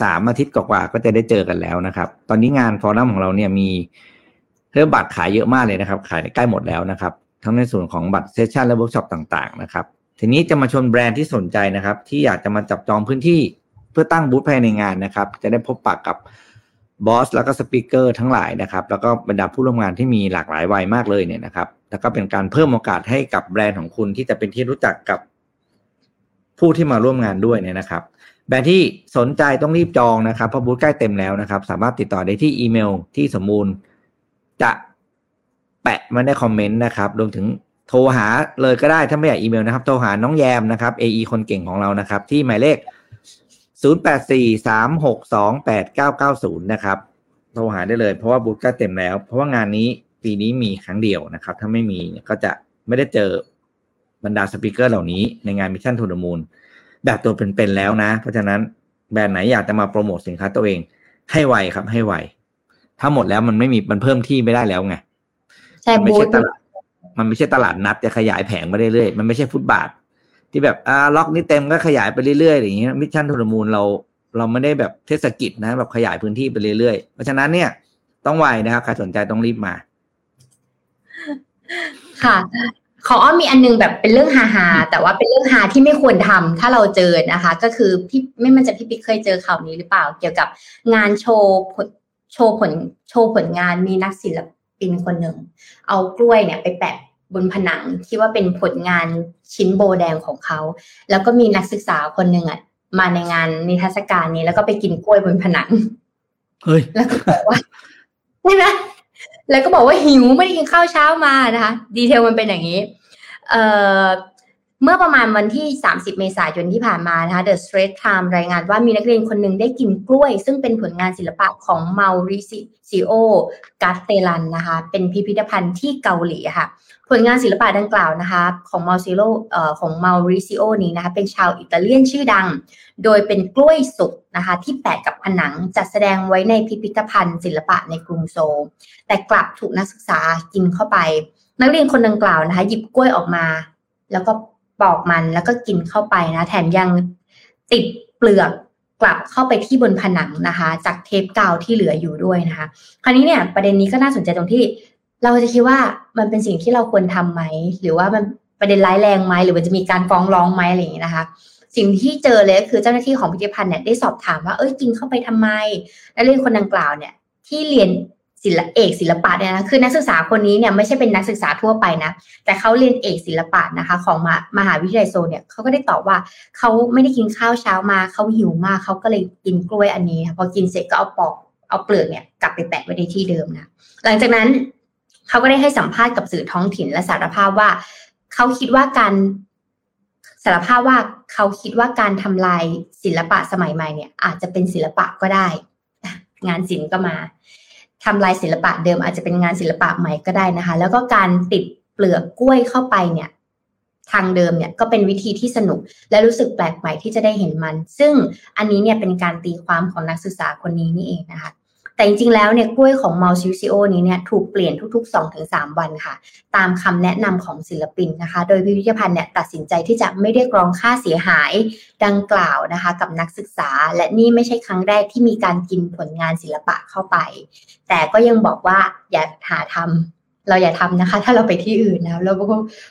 B: สามอาทิตย์กว่าก็จะได้เจอกันแล้วนะครับ ตอนนี้งาน forum ของเราเนี่ยมีเริ่มบัตรขายเยอะมากเลยนะครับ ขายใกล้หมดแล้วนะครับ ทั้งในส่วนของบัตร session และเวิร์กช็อปต่างๆนะครับ ทีนี้จะมาชวนแบรนด์ที่สนใจนะครับ ที่อยากจะมาจับจองพื้นที่เพื่อตั้งบูธภายในงานนะครับ จะได้พบปะกับบอสแล้วก็ speaker ทั้งหลายนะครับ แล้วก็บรรดาผู้ร่วมงานที่มีหลากหลายวัยมากเลยเนี่ยนะครับ แล้วก็เป็นการเพิ่มโอกาสให้กับแบรนด์ของคุณที่จะเป็นที่รู้จักกับ ผู้ที่มาร่วมงานด้วยเนี่ยนะครับ แบรนด์ที่สนใจต้องรีบจองนะครับเพราะบูธใกล้เต็มแล้วนะครับ สามารถติดต่อได้ที่อีเมลที่สมมูลจะแปะมาในคอมเมนต์นะครับรวมถึงโทรหาเลยก็ได้ถ้าไม่อยากอีเมลนะครับ โทรหาน้องแยมนะครับ AE คนเก่งของเรานะครับ ที่หมายเลข 0843628990 นะครับ โทรหาได้เลยเพราะว่าบูธใกล้เต็มแล้ว เพราะว่างานนี้ปีนี้มีครั้งเดียวนะครับ ถ้าไม่มีก็จะไม่ได้เจอ บรรดา speaker เหล่านี้ในงาน Mission To The Moon แบบตัวเป็นๆแล้วนะ เพราะฉะนั้นแบรนด์ไหนอยากจะมาโปรโมทสินค้าตัวเอง ให้ไวครับ ให้ไวถ้าหมดแล้วมันไม่มีมันเพิ่มที่ไม่ได้แล้วไง
C: ใช่
B: มันไม่
C: บูธ
B: ใช่ตลาดมันไม่ใช่ตลาดนัดจะขยายแผงไปเรื่อยๆมันไม่ใช่ฟุตบาท ที่แบบอ่าล็อกนี้เต็มก็ขยายไปเรื่อยๆอย่างเงี้ย Mission To The Moon เราเราไม่ได้แบบเทศกิจนะ แบบขยายพื้นที่ไปเรื่อยๆ เพราะฉะนั้นเนี่ยต้องไวนะครับใครสนใจต้องรีบมา
C: ค่ะ ของอ้อมมีอันนึงแบบเป็นเรื่องฮาฮาๆแต่ว่าเป็นเรื่องฮาที่ไม่ควรทำถ้าเราเจอนะคะ ก็คือพี่ไม่มั่นใจอะพี่ปิ๊กเคยเจอข่าวนี้หรือเปล่า เกี่ยวกับงานโชว์ผลโชว์ผลโชว์ผลงานมีนักศิลปินคนหนึ่งเอากล้วยเนี่ยไปแปะบนผนังที่ว่าเป็นผลงานชิ้นโบแดงของเขา แล้วก็มีนักศึกษาคนหนึ่งอะมาในงานนิทรรศการนี้ แล้วก็ไปกินกล้วยบนผนัง
B: เฮ้ย
C: แล้วก็บอกว่าใช่ไหม แล้วก็บอกว่าหิวไม่ได้กินข้าวเช้ามานะคะ ดีเทลมันเป็นอย่างนี้ เอ่อ เมื่อประมาณวันที่ 30 เมษายนที่ผ่านมานะคะ The Straits Times รายงานว่ามีนักเรียนคนหนึ่งได้กินกล้วย ซึ่งเป็นผลงานศิลปะของเมาริซิโอกาเตลันนะคะ เป็นพิพิธภัณฑ์ที่เกาหลีค่ะ ผลงานศิลปะดังกล่าวนะคะ ของมาซิโลเอ่อของเมาริซิโอนี้นะคะ เป็นชาวอิตาเลียนชื่อดัง โดยเป็นกล้วยสุกนะคะ ที่แปะกับผนังจัดแสดงไว้ในพิพิธภัณฑ์ ศิลปะในกรุงโซลแต่กลับถูกนักศึกษากินเข้าไป นักเรียนคนดังกล่าวนะคะ หยิบกล้วยออกมา แล้วก็ ปอกมันแล้วก็กินเข้าไปนะ แถมยังติดเปลือกกลับเข้าไปที่บนผนังนะคะ จากเทปกาวที่เหลืออยู่ด้วยนะคะ คราวนี้เนี่ยประเด็นนี้ก็น่าสนใจตรงที่ เราจะคิดว่ามันเป็นสิ่งที่เราควรทำไหม หรือว่ามันประเด็นร้ายแรงไหมหรือมันจะมีการฟ้องร้องไหมอะไรอย่างนี้นะคะ สิ่งที่เจอเลยคือเจ้าหน้าที่ของพิพิธภัณฑ์เนี่ยได้สอบถามว่าเอ้ยกินเข้าไปทำไมนักเรียนคนดังกล่าวเนี่ยที่เรียน ศิลปเอกศิลปะเนี่ยนะคือนักศึกษาคนนี้เนี่ยไม่ใช่เป็นนักศึกษาทั่วไปนะ แต่เขาเรียนเอกศิลปะนะคะ ของมามหาวิทยาลัยโซเนี่ยเขาก็ได้ตอบว่าเขาไม่ได้กินข้าวเช้ามาเขาหิวมากเขาก็เลยกินกล้วยอันนี้พอกินเสร็จก็เอาปอกเอาเปลือกเนี่ยกลับไปแปะไว้ในที่เดิมนะหลังจากนั้นเขาก็ได้ให้สัมภาษณ์กับสื่อท้องถิ่นและสารภาพว่าเขาคิดว่าการสารภาพว่าเขาคิดว่าการทำลายศิลปะสมัยใหม่เนี่ย อาจจะเป็นศิลปะก็ได้ งานศิลป์ก็มา ทำลายศิลปะเดิมอาจจะเป็นงานศิลปะใหม่ก็ได้นะคะ แล้วก็การติดเปลือกกล้วยเข้าไปเนี่ยทางเดิมเนี่ยก็เป็นวิธีที่สนุก และรู้สึกแปลกใหม่ที่จะได้เห็นมัน ซึ่งอันนี้เนี่ยเป็นการตีความของนักศึกษาคนนี้นี่เองนะคะ แต่จริงๆ แล้วเนี่ยกล้วยของมัลซิซิโอนี้เนี่ยถูกเปลี่ยนทุกๆ 2-3 วันค่ะ ตามคำแนะนำของศิลปินนะคะ โดยพิพิธภัณฑ์เนี่ยตัดสินใจที่จะไม่เรียกร้องค่าเสียหายดังกล่าวนะคะ กับนักศึกษา และนี่ไม่ใช่ครั้งแรกที่มีการกินผลงานศิลปะเข้าไป แต่ก็ยังบอกว่าอย่าหาทำเราอย่าทำนะคะ ถ้าเราไปที่อื่นนะแล้ว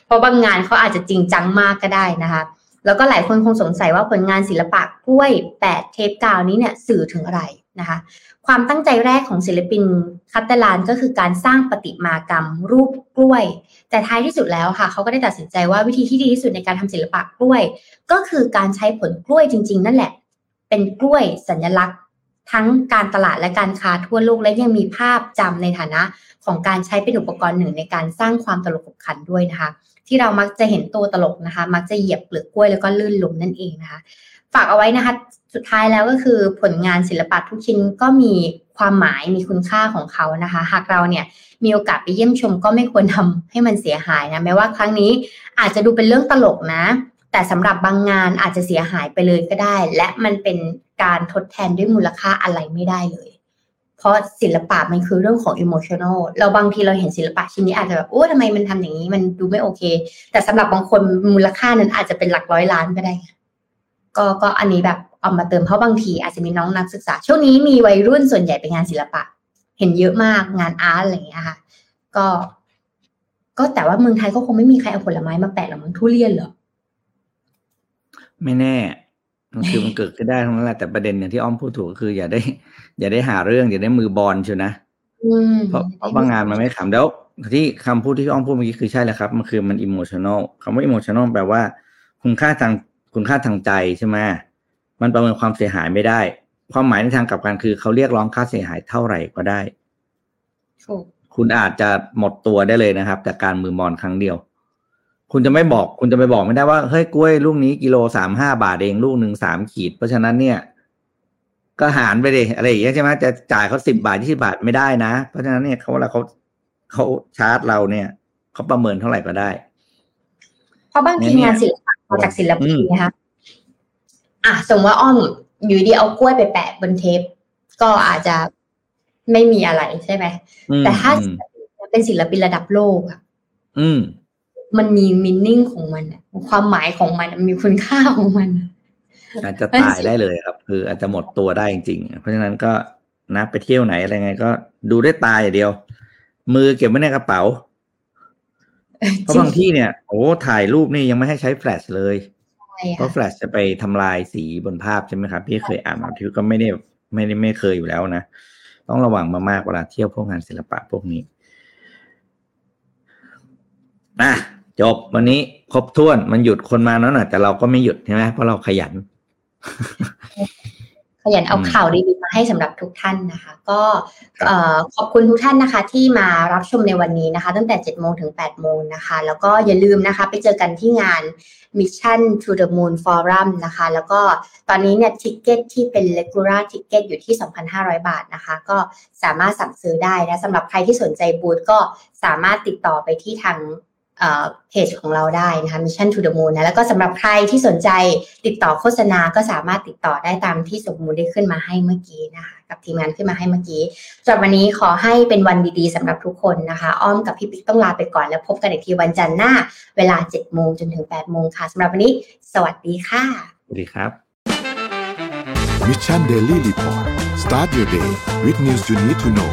C: เพราะบางงานเขาอาจจะจริงจังมากก็ได้นะคะ แล้วก็หลายคนคงสงสัยว่าผลงานศิลปะกล้วยแปดเทปกาวนี้เนี่ยสื่อถึงอะไร นะคะความตั้งใจแรกของศิลปินคัตเตลานก็คือการสร้างปฏิมากรรมรูปกล้วย แต่ท้ายที่สุดแล้วค่ะเขาก็ได้ตัดสินใจว่าวิธีที่ดีที่สุดในการทำศิลปะกล้วย ก็คือการใช้ผลกล้วยจริง ๆ นั่นแหละ เป็นกล้วยสัญลักษณ์ ทั้งการตลาดและการค้าทั่วโลกและยังมีภาพจำในฐานะของการใช้เป็นอุปกรณ์หนึ่งในการสร้างความตลกขบขันด้วยนะคะ ที่เรามักจะเห็นตัวตลกนะคะ มักจะเหยียบเปลือกกล้วยแล้วก็ลื่นล้มนั่นเองนะคะ ฝากเอาไว้นะคะ สุดท้ายแล้วก็คือผลงานศิลปะทุกชิ้นก็มีความหมายมีคุณค่าของเขานะคะ หากเราเนี่ยมีโอกาสไปเยี่ยมชมก็ไม่ควรทำให้มันเสียหายนะแม้ว่าครั้งนี้อาจจะดูเป็นเรื่องตลกนะ แต่สำหรับบางงานอาจจะเสียหายไปเลยก็ได้ และมันเป็นการทดแทนด้วยมูลค่าอะไรไม่ได้เลย เพราะศิลปะมันคือเรื่องของอิโมชันอลเราบางทีเราเห็นศิลปะชิ้นนี้อาจจะแบบโอ้ทำไมมันทำอย่างนี้มันดูไม่โอเค แต่สำหรับบางคนมูลค่านั้นอาจจะเป็นหลักร้อยล้านก็ได้ ก็ก็อันนี้แบบเอามาเติมเพราะบางทีอาจจะมีน้องนักศึกษา ช่วงนี้มีวัยรุ่นส่วนใหญ่เป็นงานศิลปะ เห็นเยอะมากงานอาร์ตอะไรอย่างเงี้ยค่ะ ก็ ก็แต่ว่าเมืองไทยก็คงไม่มีใครเอาผลไม้มาแปะหรอกมั้งทุเรียนเหรอ
B: ไม่แน่มันคือมันเกิดขึ้นได้ทั้งนั้นแหละแต่ประเด็นอย่างที่อ้อมพูดถูกก็คือ อย่าได้ อย่าได้หาเรื่อง อย่าได้มือบอนเชียวนะ
C: อืม
B: เพราะเพราะบางงานมันไม่ขำแล้วที่คำพูดที่อ้อมพูดเมื่อกี้คือใช่แหละครับ มันคือมัน emotional คำว่า emotional แปลว่า คุณค่าทาง คุณค่าทางใจใช่ไหมมันประเมินความเสียหายไม่ได้ ความหมายในทางกลับกันคือเขาเรียกร้องค่าเสียหายเท่าไหร่ก็ได้
C: ถูก
B: คุณอาจจะหมดตัวได้เลยนะครับ จากการมือบอลครั้งเดียว คุณจะไม่บอกคุณจะไปบอกไม่ได้ว่าเฮ้ยกล้วยลูกนี้กิโลสามห้าบาทเองลูกหนึ่งสามขีด เพราะฉะนั้นเนี่ย ก็หารไปเลยอะไรอย่างเงี้ยใช่ไหมจะจ่ายเขาสิบบาทยี่สิบาทไม่ได้นะ เพราะฉะนั้นเนี่ยเขาเวลาเขาเขาชาร์จเราเนี่ยเขาประเมินเท่าไหร่ก็ได้
C: เพราะบางที
B: เนี่ย
C: งานศิลปะ มาจากศิลปิน
B: อืม
C: นะคะอะสมมติว่าอ้อมอยู่ดีเอากล้วยไปแปะบนเทป ก็อาจจะไม่มีอะไรใช่ไหม
B: อืม
C: แต่ถ้า
B: อืม
C: เป็นศิลปินระดับโลกอะ
B: อืม
C: มันมีมินนิ่งของมันอะความหมายของมันอะมีคุณค่าของมันอะ
B: อาจจะตายได้เลยครับ คืออาจจะหมดตัวได้จริงๆเพราะฉะนั้นก็นะไปเที่ยวไหนอะไรไง ก็ดูได้ตาอย่างเดียว มือเก็บไว้ในกระเป๋า เพราะบางที่เนี่ยโอ้ถ่ายรูปนี่ยังไม่ให้ใช้แฟลชเลย
C: ใช่
B: เพราะ
C: ค่ะ
B: แฟลชจะไปทำลายสีบนภาพใช่ไหมครับ พี่เคยอ่านมาที่ก็ไม่ได้ไม่ได้ไม่เคยอยู่แล้วนะ ต้องระวังมากๆเวลาเที่ยวพวกงานศิลปะพวกนี้อะจบวันนี้ครบถ้วนมันหยุดคนมาแล้วนะแต่เราก็ไม่หยุดใช่ไหมเพราะเราขยัน
C: ขยันเอาข่าวดีๆมาให้สำหรับทุกท่านนะคะ ก็ขอบคุณทุกท่านนะคะ ที่มารับชมในวันนี้นะคะ ตั้งแต่7โมงถึง8โมงนะคะ แล้วก็อย่าลืมนะคะ ไปเจอกันที่งาน Mission to the Moon Forum นะคะ แล้วก็ตอนนี้เนี่ยทิกเก็ตที่เป็น regular ticket อยู่ที่ 2,500 บาทนะคะ ก็สามารถสั่งซื้อได้นะสำหรับใครที่สนใจบูธก็สามารถติดต่อไปที่ทาง เพจของเราได้นะคะ Mission to the Moon นะแล้วก็สำหรับใครที่สนใจติดต่อโฆษณาก็สามารถติดต่อได้ตามที่สมมูลได้ขึ้นมาให้เมื่อกี้นะคะกับทีมงานขึ้นมาให้เมื่อกี้สำหรับวันนี้ขอให้เป็นวันดีๆสำหรับทุกคนนะคะ อ้อมกับพี่ปิ๊กต้องลาไปก่อนแล้วพบกันอีกทีวันจันทร์หน้า เวลา7โมงจนถึง8โมงค่ะสำหรับวันนี้ สวัสดีค่ะ
B: สวัสดีครับ
A: Mission Daily Report start your day with news you need to know